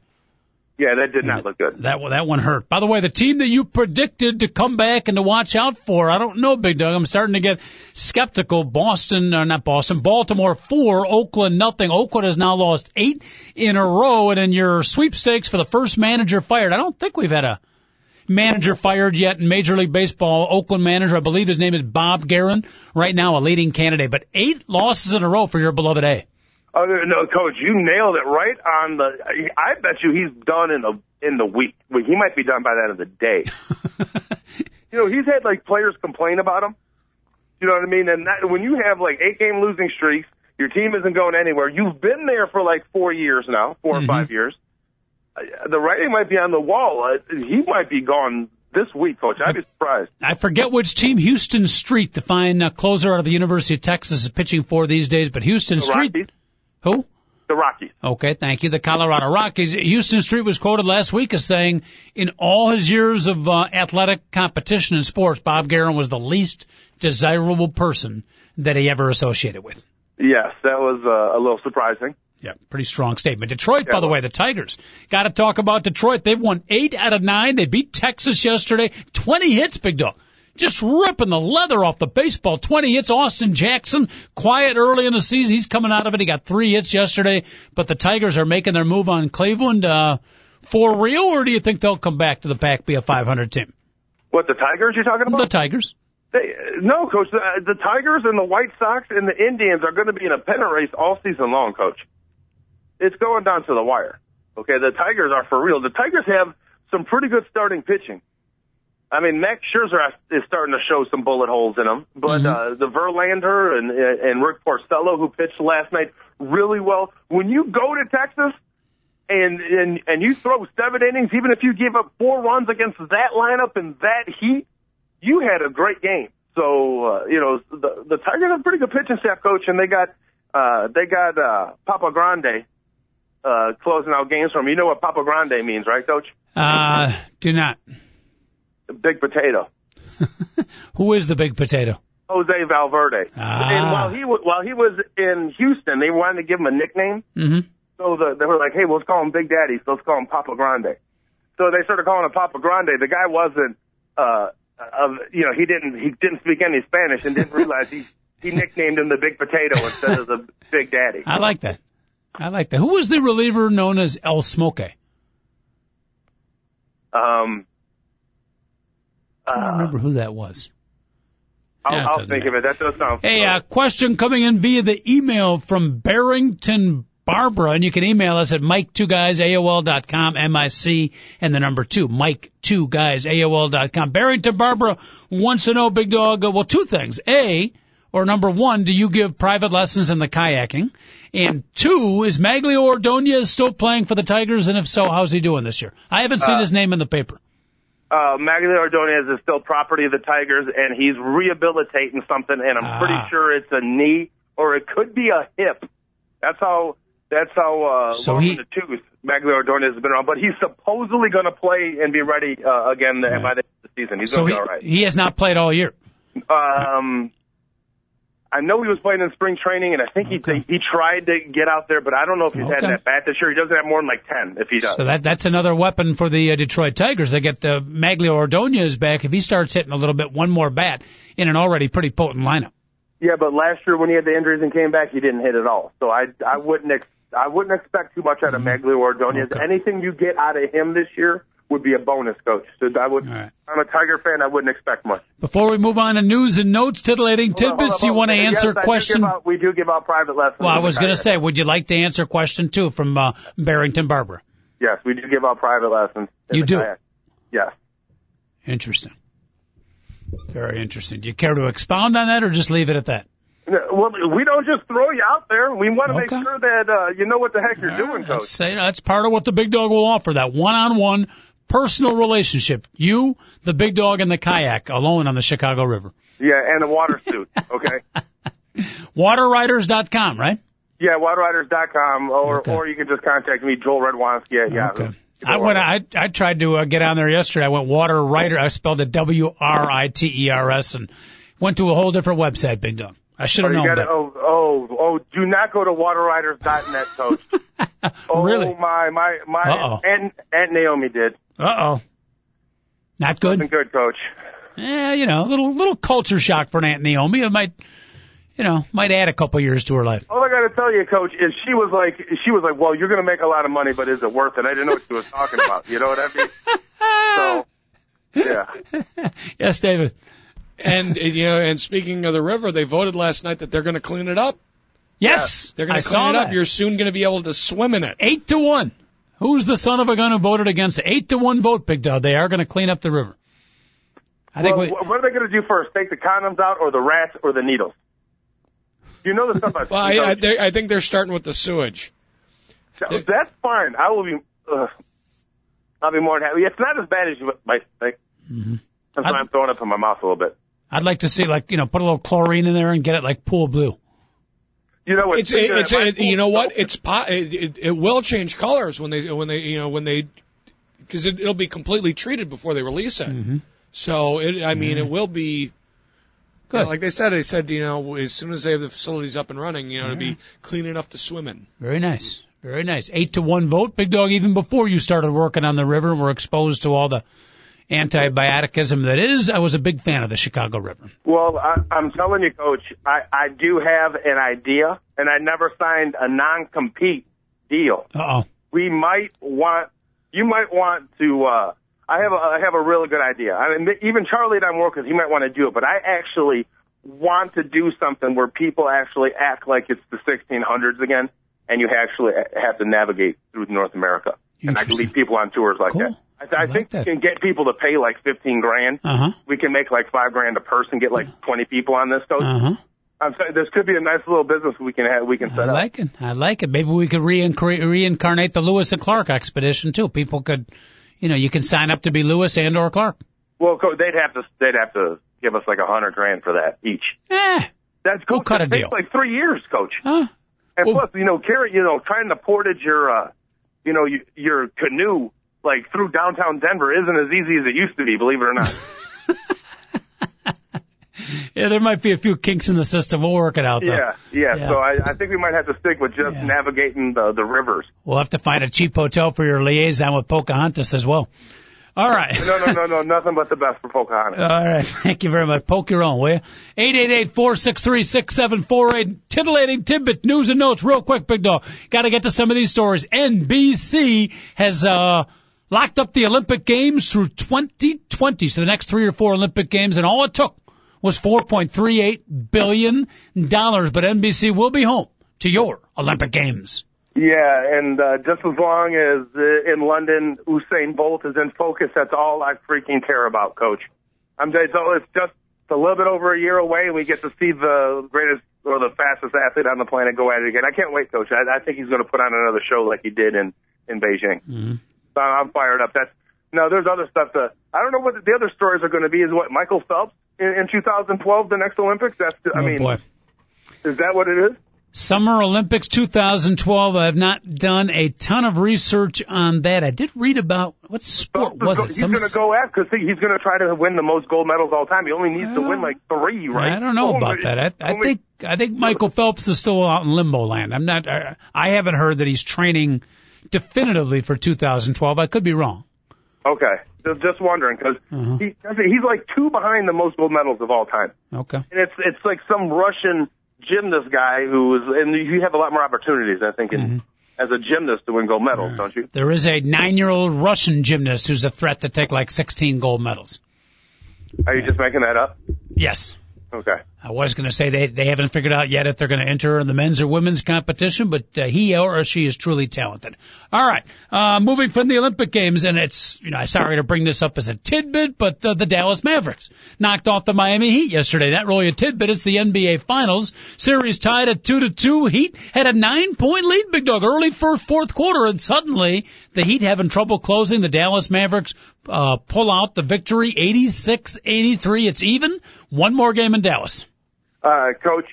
Yeah, that did not look good. That that one hurt. By the way, the team that you predicted to come back and to watch out for, I don't know, Big Doug. I'm starting to get skeptical. Boston, or not Boston, Baltimore four, Oakland nothing. Oakland has now lost eight in a row, and in your sweepstakes for the first manager fired, I don't think we've had a manager fired yet in Major League Baseball. Oakland manager, I believe his name is Bob Geren, right now a leading candidate, but eight losses in a row for your beloved A. Oh no, coach, you nailed it right on the. I bet you he's done in the in the week. He might be done by the end of the day. you know, he's had like players complain about him. You know what I mean? And that, when you have like eight game losing streaks, your team isn't going anywhere. You've been there for like four years now, 4 mm-hmm. or five years. Uh, the writing might be on the wall. Uh, he might be gone this week, coach. I'd be surprised. I forget which team Houston Street, the fine uh, closer out of the University of Texas, is pitching for these days. But Houston the Street, Rockies. Who? The Rockies. Okay, thank you. The Colorado Rockies. Houston Street was quoted last week as saying, in all his years of uh, athletic competition in sports, Bob Geren was the least desirable person that he ever associated with. Yes, that was uh, a little surprising. Yeah, pretty strong statement. Detroit, yeah, by the way, the Tigers. Got to talk about Detroit. They've won eight out of nine. They beat Texas yesterday. 20 hits, big dog just ripping the leather off the baseball. 20 hits. Austin Jackson, quiet early in the season. He's coming out of it. He got three hits yesterday, but the Tigers are making their move on Cleveland, uh, for real, or do you think they'll come back to the pack, be a 500 team? What, the Tigers you're talking about? The Tigers. They, no, coach. The, the Tigers and the White Sox and the Indians are going to be in a pennant race all season long, coach. It's going down to the wire. Okay, the Tigers are for real. The Tigers have some pretty good starting pitching. I mean, Max Scherzer is starting to show some bullet holes in him, but mm-hmm. uh, the Verlander and and Rick Porcello, who pitched last night really well. When you go to Texas and and and you throw seven innings, even if you give up four runs against that lineup and that heat, you had a great game. So uh, you know the the Tigers have a pretty good pitching staff, coach, and they got uh, they got uh, Papa Grande uh, closing out games from. You know what Papa Grande means, right, Coach? Uh, do not. Big potato. Who is the big potato? Jose Valverde. Ah. And while he was, while he was in Houston, they wanted to give him a nickname. Mm-hmm. So the, they were like, "Hey, well, let's call him Big Daddy. So let's call him Papa Grande." So they started calling him Papa Grande. The guy wasn't, uh, of you know, he didn't he didn't speak any Spanish and didn't realize he he nicknamed him the Big Potato instead of the Big Daddy. I like that. I like that. Who was the reliever known as El Smoke? Um, I don't remember who that was. I'll, I'll think matter. of it. That does sound. Hey, a uh, question coming in via the email from Barrington Barbara, and you can email us at Mic Two Guys aol dot com M-I-C, and the number two, Mic Two Guys aol dot com. Barrington Barbara wants to know, Big Dog, uh, well, two things. A, or number one, do you give private lessons in the kayaking? And two, is Magglio Ordonez still playing for the Tigers? And if so, how's he doing this year? I haven't seen uh, his name in the paper. Uh, Magglio Ordonez is still property of the Tigers, and he's rehabilitating something, and I'm ah. pretty sure it's a knee or it could be a hip. That's how That's how uh, So he- the tooth Magglio Ordonez has been around. But he's supposedly going to play and be ready uh, again by the end of the season. He's So going to he, be all right. he has not played all year. Um, I know he was playing in spring training, and I think Okay. he he tried to get out there, but I don't know if he's had that bat this year. He doesn't have more than like ten. If he does, So that that's another weapon for the uh, Detroit Tigers. They get uh, Magglio Ordonez back. If he starts hitting a little bit, one more bat in an already pretty potent lineup. yeah. But last year when he had the injuries and came back, he didn't hit at all. So I I wouldn't ex- I wouldn't expect too much out of Magglio Ordonez. Mm-hmm. Okay. Anything you get out of him this year would be a bonus, coach. So I would. Right. I'm a Tiger fan. I wouldn't expect much. Before we move on to news and notes, titillating Hold tidbits, on, you want to answer yes, question? out- we do give out private lessons. Well, I was going to say, would you like to answer question two from uh, Barrington Barbara? Yes, we do give out private lessons. You do? kayak. Yes. Interesting. Very interesting. Do you care to expound on that or just leave it at that? Well, we don't just throw you out there. We want to Okay. make sure that uh, you know what the heck you're doing, coach. That's, that's part of what the big dog will offer, that one-on-one personal relationship. You, the big dog, and the kayak alone on the Chicago River. Yeah, and a water suit. Okay. Waterriders.com, right? yeah, waterriders.com, or Okay. or you can just contact me, Joel Redwanski at Yahoo. Okay. I went. I I tried to uh, get on there yesterday. I went water writer. I spelled it W R I T E R S and went to a whole different website. Big dog. I should Oh, have you known gotta, that. oh, oh, oh, do not go to waterriders.net, coach. oh, Really? my, my, my, Uh-oh. Aunt, Aunt Naomi did. Uh oh. Not good. Wasn't good, coach. Yeah, you know, a little little culture shock for Aunt Naomi. It might, you know, might add a couple years to her life. All I got to tell you, coach, is she was like, she was like, well, you're going to make a lot of money, but is it worth it? I didn't know what she was talking about. You know what I mean? So, yeah. Yes, David. And you know, and speaking of the river, they voted last night that they're going to clean it up. Yes, They're going to saw clean it up. that. You're soon going to be able to swim in it. Eight to one. Who's the son of a gun who voted against it? Eight to one vote, Big Dog. They are going to clean up the river. I think we, what are they going to do first? Take the condoms out, or the rats, or the needles? You know the stuff I. Well, I, I, they- I think they're starting with the sewage. That's fine. I will be. Uh, I'll be more than happy. It's not as bad as you might think. Mm-hmm. That's why I'd- I'm throwing up in my mouth a little bit. I'd like to see like you know put a little chlorine in there and get it like pool blue. You know what? It's it's it, you know what it's po- it, it, it will change colors when they when they you know when they because it, it'll be completely treated before they release it. Mm-hmm. So it I mean it will be Good. you know, like they said they said you know as soon as they have the facilities up and running you know Mm-hmm. to be clean enough to swim in. Very nice. Very nice. Eight to one vote, Big Dog. Even before you started working on the river and were exposed to all the antibioticism that is, I was a big fan of the Chicago River. Well, I, I'm telling you, Coach, I, I do have an idea, and I never signed a non-compete deal. Uh oh. We might want, you might want to. uh I have a, I have a really good idea. I mean, even Charlie and I'm working. He might want to do it, but I actually want to do something where people actually act like it's the 1600s again, and you actually have to navigate through North America. And I can lead people on tours like Cool. that. I, th- I, I like think that. we can get people to pay like 15 grand. Uh huh. We can make like five grand a person, get like 20 people on this. Coach. Uh huh. I'm saying this could be a nice little business we can have. We can set up. I like it. I like it. Maybe we could reincarnate, reincarnate the Lewis and Clark expedition too. People could, you know, you can sign up to be Lewis and or Clark. Well, they'd have to they'd have to give us like a hundred grand for that each. Eh. That's We'll coach, cut a it takes deal. like three years, coach. Huh? And Well- plus, you know, carry, you know, trying to portage your, uh, you know, your, your canoe like through downtown Denver isn't as easy as it used to be. Believe it or not. Yeah, there might be a few kinks in the system. We'll work it out though. yeah, yeah, Yeah. So I, I think we might have to stick with just Yeah. navigating the the rivers. We'll have to find a cheap hotel for your liaison with Pocahontas as well. All right. No, no, no, no, nothing but the best for Pocahontas. All right. Thank you very much. Poke your own, will you? 888-463-6748. Titillating tidbit news and notes. Real quick, big dog. Got to get to some of these stories. NBC has, uh, locked up the Olympic Games through 2020. So the next three or four Olympic Games and all it took was $4.38 billion. But NBC will be home to your Olympic Games. Yeah, and uh, just as long as uh, in London Usain Bolt is in focus, that's all I freaking care about, Coach. I'm just, so it's just a little bit over a year away, and we get to see the greatest or the fastest athlete on the planet go at it again. I can't wait, Coach. I, I think he's going to put on another show like he did in in Beijing. Mm-hmm. So I'm fired up. That's no, there's other stuff. To, I don't know what the other stories are going to be. Is what Michael Phelps in, in 2012, the next Olympics. That's I oh mean, boy. is that what it is? Summer Olympics 2012. I have not done a ton of research on that. I did read about what sport was it? He's going to go after because he's going to try to win the most gold medals all time. He only needs to win like three, right? I don't know about that. I, I only, think I think Michael Phelps is still out in limbo land. I'm not. I, I haven't heard that he's training definitively for 2012. I could be wrong. Okay, just, just wondering because uh-huh. he, he's like two behind the most gold medals of all time. Okay, and it's it's like some Russian gymnast guy who is, and you have a lot more opportunities, I think, in, mm-hmm. as a gymnast to win gold medals, don't you? There is a nine-year-old Russian gymnast who's a threat to take like 16 gold medals. Are you just making that up? Yes. Okay. I was going to say they they haven't figured out yet if they're going to enter in the men's or women's competition, but uh, he or she is truly talented. All right, uh, moving from the Olympic Games, and it's you know sorry to bring this up as a tidbit, but uh, the Dallas Mavericks knocked off the Miami Heat yesterday. Not really a tidbit. It's the NBA Finals series tied at two to two. Heat had a nine point lead, big dog, early first fourth quarter, and suddenly the Heat having trouble closing. The Dallas Mavericks uh, pull out the victory, 86-83. It's even. One more game in Dallas. Uh, Coach,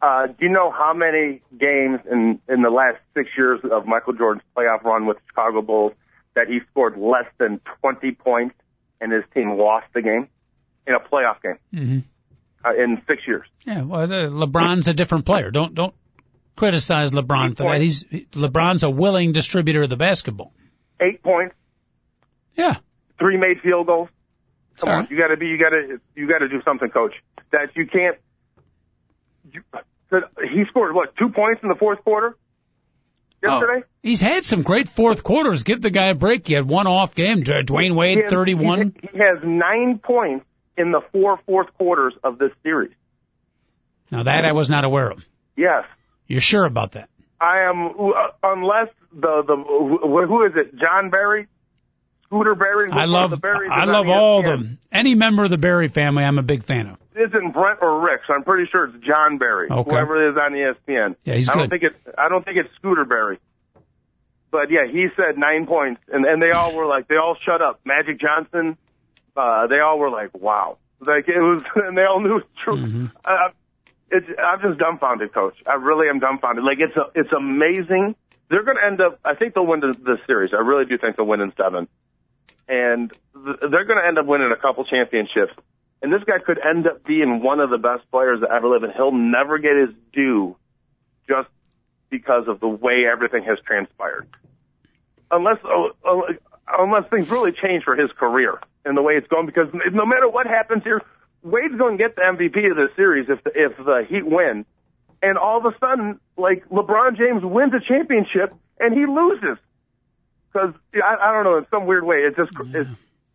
uh, do you know how many games in, in the last six years of Michael Jordan's playoff run with the Chicago Bulls that he scored less than 20 points and his team lost the game in a playoff game mm-hmm. uh, in six years? Yeah, well, LeBron's a different player. Don't don't criticize LeBron for that. He's LeBron's a willing distributor of the basketball. Eight points. Yeah. Three made field goals. Come Sorry. on, you got to be, you got to, you got to do something, coach. That you can't. You, he scored what two points in the fourth quarter yesterday. Oh, he's had some great fourth quarters. Give the guy a break. He had one off game. Dwyane Wade, has, thirty-one. He has nine points in the four fourth quarters of this series. Now that I was not aware of. Yes. You're sure about that? I am, uh, unless the the who is it? Jon Barry Scooter Barry. I love the Berries I love all of them. Any member of the Berry family, I'm a big fan of. Isn't Brent or Rick? So I'm pretty sure it's Jon Barry. Okay. Whoever it is on ESPN. Yeah, he's I good. don't think it's I don't think it's Scooter Barry. But yeah, he said nine points, and and they all were like they all shut up. Magic Johnson, uh, they all were like, wow, like it was, and they all knew it's true. Mm-hmm. Uh, it's I'm just dumbfounded, coach. I really am dumbfounded. Like it's a, it's amazing. They're going to end up. I think they'll win the, the series. I really do think they'll win in seven and th- they're going to end up winning a couple championships. And this guy could end up being one of the best players that ever lived, and he'll never get his due just because of the way everything has transpired. Unless, uh, uh, unless things really change for his career and the way it's going, because no matter what happens here, Wade's going to get the MVP of this series if the, if the Heat win. And all of a sudden, like LeBron James wins a championship and he loses because I, I don't know in some weird way it just yeah. it's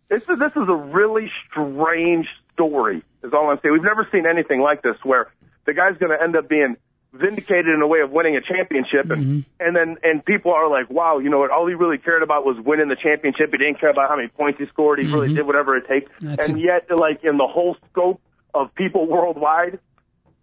it's this is a really strange story. Is all I'm saying. We've never seen anything like this where the guy's going to end up being vindicated in a way of winning a championship and mm-hmm. and then and people are like wow you know what all he really cared about was winning the championship he didn't care about how many points he scored he mm-hmm. really did whatever it takes That's and a... yet like in the whole scope of people worldwide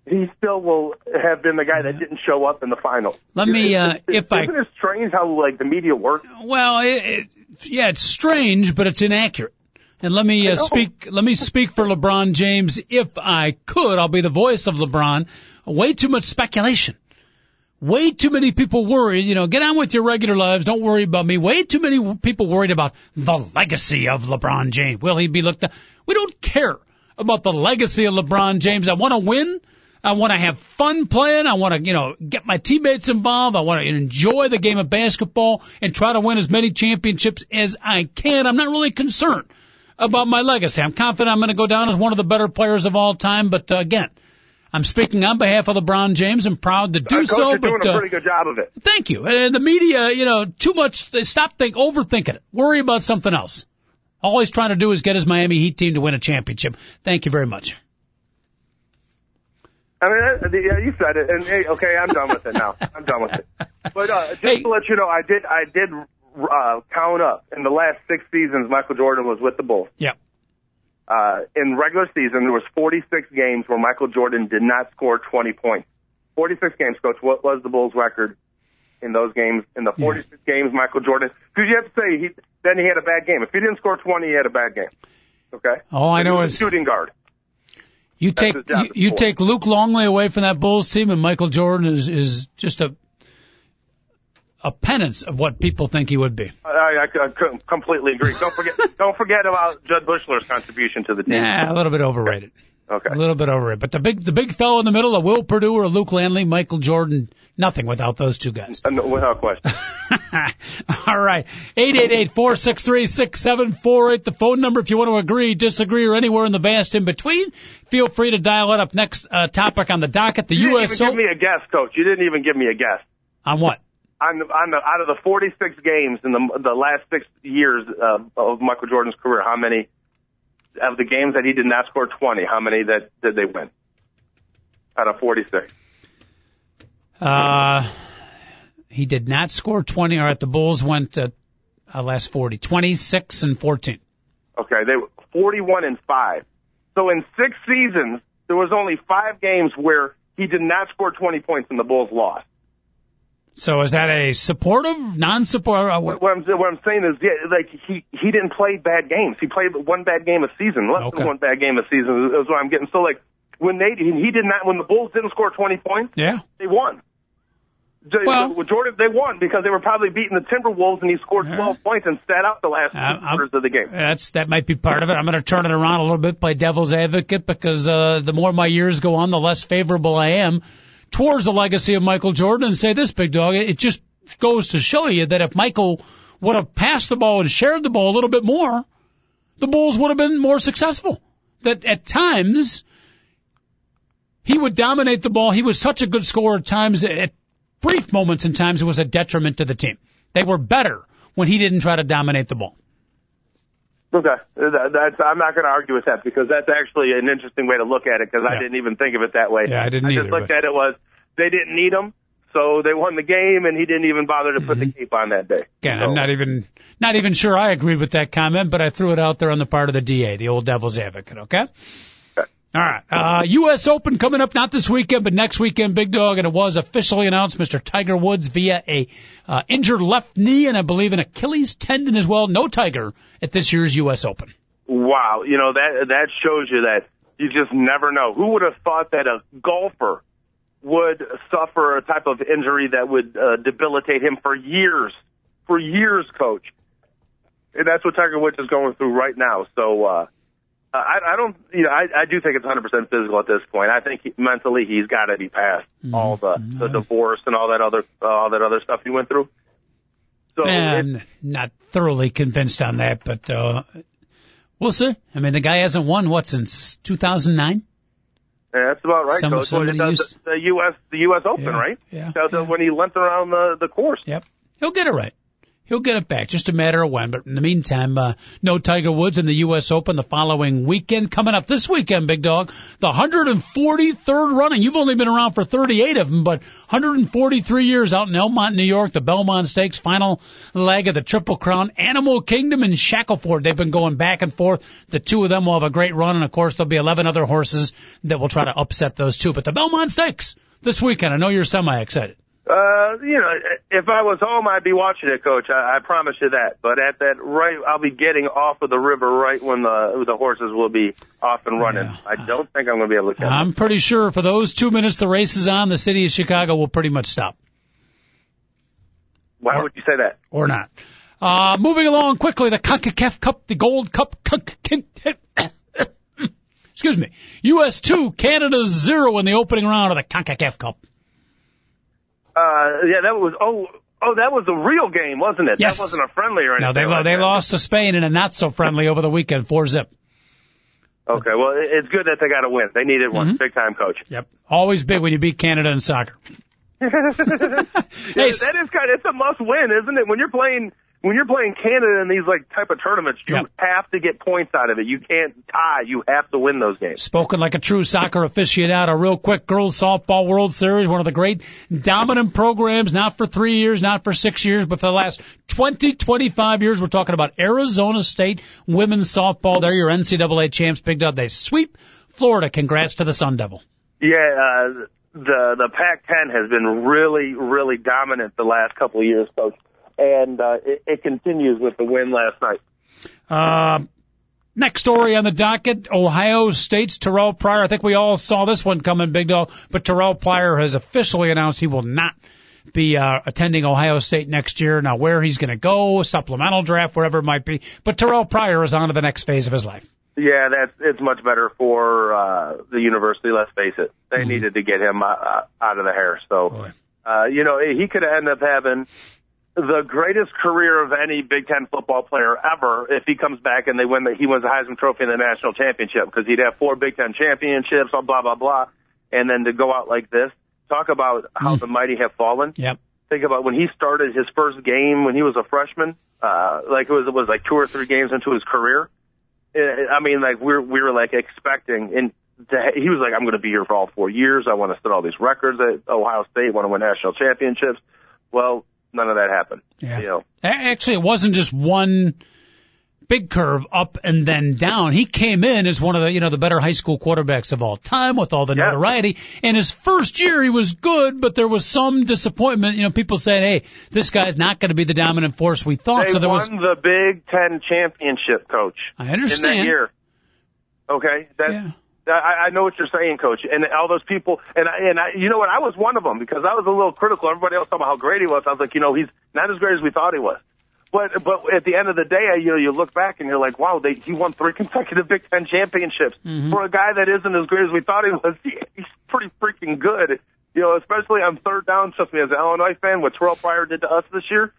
he still will have been the guy that didn't show up in the final. Let me, uh, it's, if I. Isn't it strange how, like, the media works? Well, it, it, yeah, it's strange, but it's inaccurate. And let me uh, speak. Let me speak for LeBron James. If I could, I'll be the voice of LeBron. Way too much speculation. Way too many people worried. You know, get on with your regular lives. Don't worry about me. Way too many people worried about the legacy of LeBron James. Will he be looked at? We don't care about the legacy of LeBron James. I want to win. I want to have fun playing. I want to, you know, get my teammates involved. I want to enjoy the game of basketball and try to win as many championships as I can. I'm not really concerned about my legacy. I'm confident I'm going to go down as one of the better players of all time. But uh, again, I'm speaking on behalf of LeBron James. I'm proud to do uh, Coach, so. You're but doing a pretty good job of it. Thank you. And the media, you know, too much. They stop think overthinking it. Worry about something else. All he's trying to do is get his Miami Heat team to win a championship. Thank you very much. I mean, yeah, you said it, and hey, okay, I'm done with it now. I'm done with it. But uh, just hey. to let you know, I did, I did uh, count up in the last six seasons. Michael Jordan was with the Bulls. Yeah. Uh, in regular season, there was 46 games where Michael Jordan did not score 20 points. 46 games, coach. What was the Bulls' record in those games? In the 46 yeah. games, Michael Jordan. Because you have to say, he, then he had a bad game. If he didn't score 20, he had a bad game. Okay. All I know is shooting guard. You take you, you take Luke Longley away from that Bulls team, and Michael Jordan is is just a a penance of what people think he would be. I, I, I completely agree. Don't forget, don't forget about Jud Buechler's contribution to the team. Yeah, a little bit overrated. Okay. A little bit over it, But the big the big fellow in the middle, a Will Perdue or a Luke Longley, Michael Jordan, nothing without those two guys. Uh, no, without question. All right. Eight eight eight four six three six seven four eight. The phone number if you want to agree, disagree, or anywhere in the vast in between. Feel free to dial it up. Next uh, topic on the docket: the You didn't U.S. even give me a guess, Coach. You didn't even give me a guess. On what? On the, on the out of the 46 games in the the last six years uh, of Michael Jordan's career, how many of the games that he did not score 20? How many that did they win? Out of 46. Uh, he did not score 20. All right, the Bulls went uh, uh, last 40, 26 and 14. Okay, they were 41 and five. So in six seasons, there was only five games where he did not score 20 points and the Bulls lost. So is that a supportive, non-supportive? Uh, What I'm what I'm saying is, yeah, like he he didn't play bad games. He played one bad game a season, less Okay. than one bad game a season. Is what I'm getting. So like when they he did not when the Bulls didn't score 20 points, yeah. they won. J- Well- with Jordan, they won because they were probably beating the Timberwolves, and he scored 12 points and sat out the last two quarters of the game. That's that might be part of it. I'm going to turn it around a little bit, play devil's advocate, because uh, the more my years go on, the less favorable I am towards the legacy of Michael Jordan. And say this, big dog, it just goes to show you that if Michael would have passed the ball and shared the ball a little bit more, the Bulls would have been more successful. That at times he would dominate the ball. He was such a good scorer at times. At brief moments in times, it was a detriment to the team. They were better when he didn't try to dominate the ball. Okay, that, that's I'm not going to argue with that because that's actually an interesting way to look at it because Yeah. I didn't even think of it that way. Yeah, I didn't I either, just looked but- at it was they didn't need him, so they won the game, and he didn't even bother to put the mm-hmm. cape on that day. Again, So- I'm not even not even sure I agreed with that comment, but I threw it out there on the part of the DA, the old devil's advocate. Okay. All right. Uh, U.S. Open coming up not this weekend, but next weekend, Big Dog, and it was officially announced. Mr. Tiger Woods via a uh, injured left knee and I believe an Achilles tendon as well. No Tiger at this year's U.S. Open. Wow, you know that that shows you that you just never know. Who would have thought that a golfer would suffer a type of injury that would uh, debilitate him for years, for years, coach? And that's what Tiger Woods is going through right now. So uh, I, I don't, you know, I, I do think it's 100% physical at this point. I think he, mentally he's got to be past all the the divorce and all that other uh, all that other stuff he went through. So it- And not thoroughly convinced on that, but uh, we'll see. I mean, the guy hasn't won what since 2009. Yeah, that's about right, Some- Coach. Well, it used- the, the U.S. the U.S. Open, Yeah, right? yeah, yeah. When he limped around the the course. Yep. He'll get it right. He'll get it back. Just a matter of when. But in the meantime, uh, no Tiger Woods in the U.S. Open the following weekend. Coming up this weekend, big dog, the 143rd running. You've only been around for 38 of them, but 143 years out in Elmont, New York, the Belmont Stakes, final leg of the Triple Crown, Animal Kingdom and Shackleford. They've been going back and forth. The two of them will have a great run, and of course there'll be 11 other horses that will try to upset those two. But the Belmont Stakes this weekend. I know you're semi excited. Uh, you know, if I was home, I'd be watching it, Coach. I, I promise you that. But at that right, I'll be getting off of the river right when the the horses will be off and running. Yeah. I don't think I'm going to be able to catch. I'm pretty sure for those two minutes the race is on, the city of Chicago will pretty much stop. Why would you say that? Or not. Uh, moving along quickly, the CONCACAF Cup, the Gold Cup, excuse me, US 2, Canada 0 in the opening round of the CONCACAF Cup. Uh, yeah, that was oh oh that was a real game, wasn't it? Yes. That wasn't a friendly or anything. Now, they, like they that. lost to Spain in a not so friendly over the weekend, 4 zip. Okay, well, it's good that they got a win. They needed one, Mm-hmm. big time, Coach. Yep. Always big when you beat Canada in soccer. hey, Yeah, that is kind of it's a must win, isn't it? When you're playing when you're playing Canada in these like type of tournaments, you Yep. have to get points out of it. You can't tie. You have to win those games. Spoken like a true soccer aficionado. Real quick, girls softball World Series, one of the great dominant programs, not for three years, not for six years, but for the last 20, 25 years. We're talking about Arizona State women's softball. They're your NCAA champs. Big Dog. They sweep Florida. Congrats to the Sun Devil. Yeah, uh, the the Pac-10 has been really really dominant the last couple of years, coach, and uh, it, it continues with the win last night. Uh, Next story on the docket, Ohio State's Terrell Pryor. I think we all saw this one coming, Big Dog, but Terrell Pryor has officially announced he will not be uh, attending Ohio State next year. Now, where he's going to go, supplemental draft, wherever it might be. But Terrell Pryor is on to the next phase of his life. Yeah, that's it's much better for uh, the university. Let's face it; they Mm-hmm. needed to get him uh, out of the hair. So, uh, you know, he could end up having the greatest career of any Big Ten football player ever if he comes back and they win the he wins the Heisman Trophy and the national championship because he'd have four Big Ten championships, blah blah blah blah, and then to go out like this. Talk about how the mighty have fallen. Yep. Think about when he started his first game when he was a freshman. Uh, like it was it was like two or three games into his career. I mean, like we were, we were like expecting, and to, he was like, "I'm going to be here for all four years. I want to set all these records at Ohio State. Want to win national championships." Well, none of that happened. Yeah. You know, Actually, it wasn't just one big curve up and then down. He came in as one of the, you know, the better high school quarterbacks of all time with all the Yeah. notoriety. And his first year he was good, but there was some disappointment. You know, people saying, hey, this guy's not going to be the dominant force we thought. they so there won was, the Big Ten championship, coach. I in understand. that year. Okay, that Yeah. I, I know what you're saying, Coach, and all those people, and I, and I, you know what? I was one of them because I was a little critical. Everybody else talking about how great he was. I was like, you know, he's not as great as we thought he was. But but at the end of the day, you know, you look back and you're like, wow, they, he won three consecutive Big Ten championships mm-hmm. for a guy that isn't as great as we thought he was. He, he's pretty freaking good. You know, especially on third down. Trust me, as an Illinois fan, what Terrell Pryor did to us this year,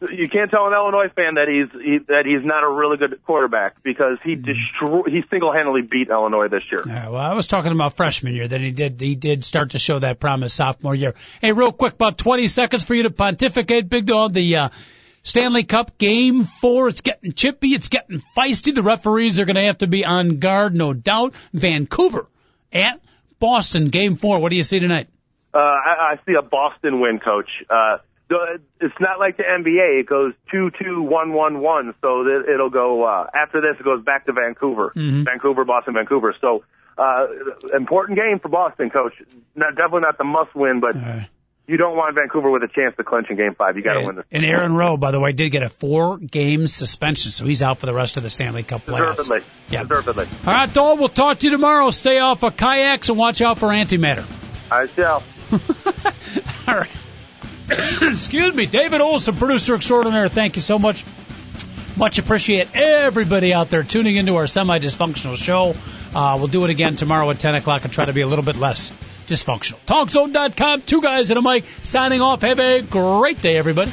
you can't tell an Illinois fan that he's he, that he's not a really good quarterback because he destroy he single handedly beat Illinois this year. Yeah, well, I was talking about freshman year Then he did he did start to show that promise sophomore year. Hey, real quick, about 20 seconds for you to pontificate, Big Dog. The uh, Stanley Cup Game Four. It's getting chippy. It's getting feisty. The referees are going to have to be on guard, no doubt. Vancouver at Boston. Game Four. What do you see tonight? Uh, I, I see a Boston win, Coach. Uh, it's not like the NBA. It goes two two one one one. So it'll go uh, after this. It goes back to Vancouver, Vancouver, Boston, Vancouver. So uh, important game for Boston, Coach. Not definitely not the must win, but you don't want Vancouver with a chance to clinch in Game Five. You got to win this. And Aaron Rome, by the way, did get a four-game suspension, so he's out for the rest of the Stanley Cup playoffs. Deservedly. Yeah. Deservedly. All right, Dole. We'll talk to you tomorrow. Stay off of kayaks and watch out for antimatter. I shall. All right. Excuse me, David Olson, producer extraordinaire. Thank you so much. Much appreciate everybody out there tuning into our semi-dysfunctional show. Uh, we'll do it again tomorrow at 10 o'clock and try to be a little bit less dysfunctional. TalkZone.com, two guys and a mic, signing off. Have a great day, everybody.